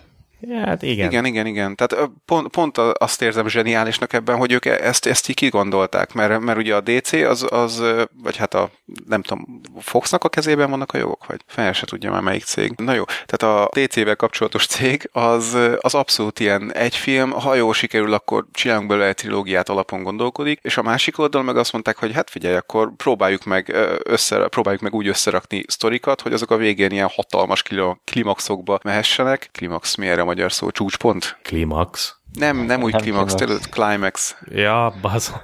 Hát igen. Igen, igen, igen. Tehát pont, pont azt érzem zseniálisnak ebben, hogy ők ezt, ezt így kigondolták, mert, mert ugye a DC az, az, vagy hát a, nem tudom, Foxnak a kezében vannak a jogok, vagy fel se tudja már melyik cég. Na jó, tehát a DC-vel kapcsolatos cég az, az abszolút ilyen egy film, ha jól sikerül, akkor csinálunk belőle egy trilógiát alapon gondolkodik, és a másik oldal meg azt mondták, hogy hát figyelj, akkor próbáljuk meg, össze, próbáljuk meg úgy összerakni sztorikat, hogy azok a végén ilyen hatalmas klimaxokba mehessenek. Klimax mi erre magyar szó, csúcspont? Klimax. Nem, nem úgy klimax, tőled climax. Ja, baz.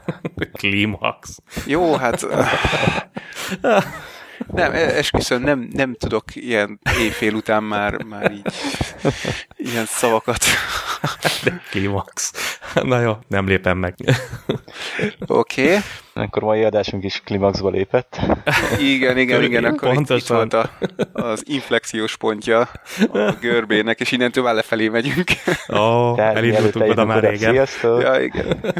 klimax. Jó, hát... Nem, e- esküszöm, nem, nem tudok ilyen éjfél után már, már így ilyen szavakat. De klimax. Na jó, nem lépem meg. Oké. Okay. Akkor mai adásunk is klimaxba lépett. Igen, igen, igen, akkor Pontosan. itt volt a, az inflexiós pontja a görbének, és innentől már lefelé megyünk. Ó, oh, elindultunk oda már régen. Sziasztok! Ja, igen.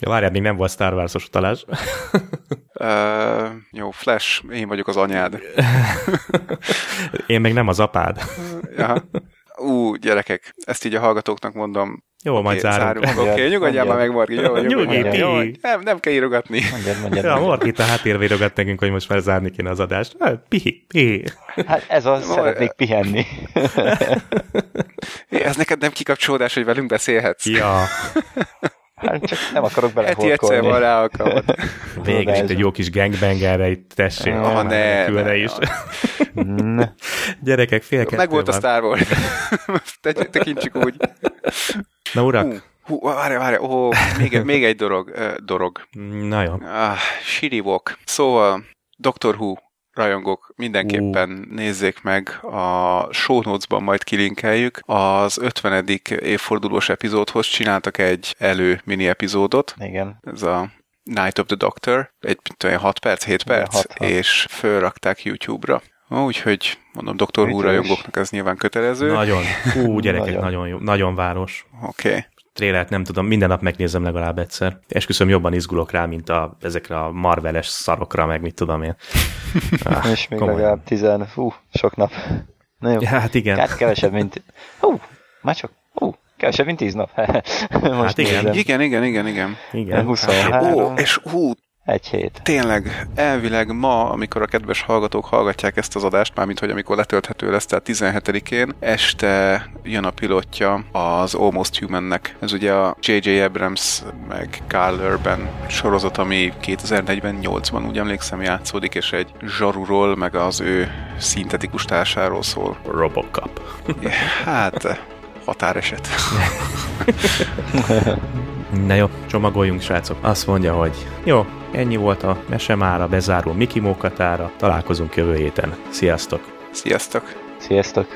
Ja, várjál, még nem volt Star Wars-os utalás. Uh, jó, Flash, én vagyok az anyád. én még nem az apád. ja. Ú, gyerekek, ezt így a hallgatóknak mondom. Jó, okay, majd zárunk. Oké, okay, nyugodjál már meg, Margi. Jó, nyugodjál. Jó, nem, nem kell írogatni. Mondjad, mondjad, ja, Margi, a háttérbe írogat nekünk, hogy most már zárni kéne az adást. Hát, pihi, pihi. Hát ez az, Mar... szeretnék pihenni. ez neked nem kikapcsolódás, hogy velünk beszélhetsz? Ja. Hát csak nem akarok bele Heti egyszer van rá alkalmat. Végül itt egy jó kis gangbangerre, itt tessék. Ah, ne, ne, ne, is. Gyerekek, fél Meg volt a Star Wars. Te, tekintsük úgy. Na urak. Hú, hú várj, várj, ó, még, még egy dorog. Uh, dorog. Na jó. Ah, Shirivok. Szóval, Doctor Who rajongók mindenképpen uh. nézzék meg, a show notes-ban majd kilinkeljük. Az 50. évfordulós epizódhoz csináltak egy elő mini epizódot. Igen. Ez a Night of the Doctor, egy olyan 6 perc, 7 perc, 6, 6. és fölrakták YouTube-ra. Úgyhogy mondom, Doktor Who rajongóknak ez nyilván kötelező. Nagyon. Ú, gyerekek, nagyon. nagyon jó. Nagyon város. Oké. Okay trélert nem tudom, minden nap megnézem legalább egyszer. Esküszöm, jobban izgulok rá, mint a, ezekre a marveles szarokra, meg mit tudom én. Ah, és még komolyan. legalább tizen, hú, sok nap. Na jó. Ja, hát igen. Hát kevesebb, mint, hú, már csak, hú, kevesebb, mint tíz nap. Most hát igen. Igen, igen, igen, igen. Igen. 23. Ó, és hú, Egy hét. Tényleg, elvileg ma, amikor a kedves hallgatók hallgatják ezt az adást, mármint hogy amikor letölthető lesz, tehát 17-én, este jön a pilotja az Almost Human-nek. Ez ugye a J.J. Abrams meg Carl Urban sorozat, ami 2048-ban úgy emlékszem játszódik, és egy zsaruról, meg az ő szintetikus társáról szól. Robocop. Hát, határeset. Na jó, csomagoljunk, srácok. Azt mondja, hogy jó, Ennyi volt a mesemára, bezáró Miki Mókatára. Találkozunk jövő héten. Sziasztok! Sziasztok! Sziasztok!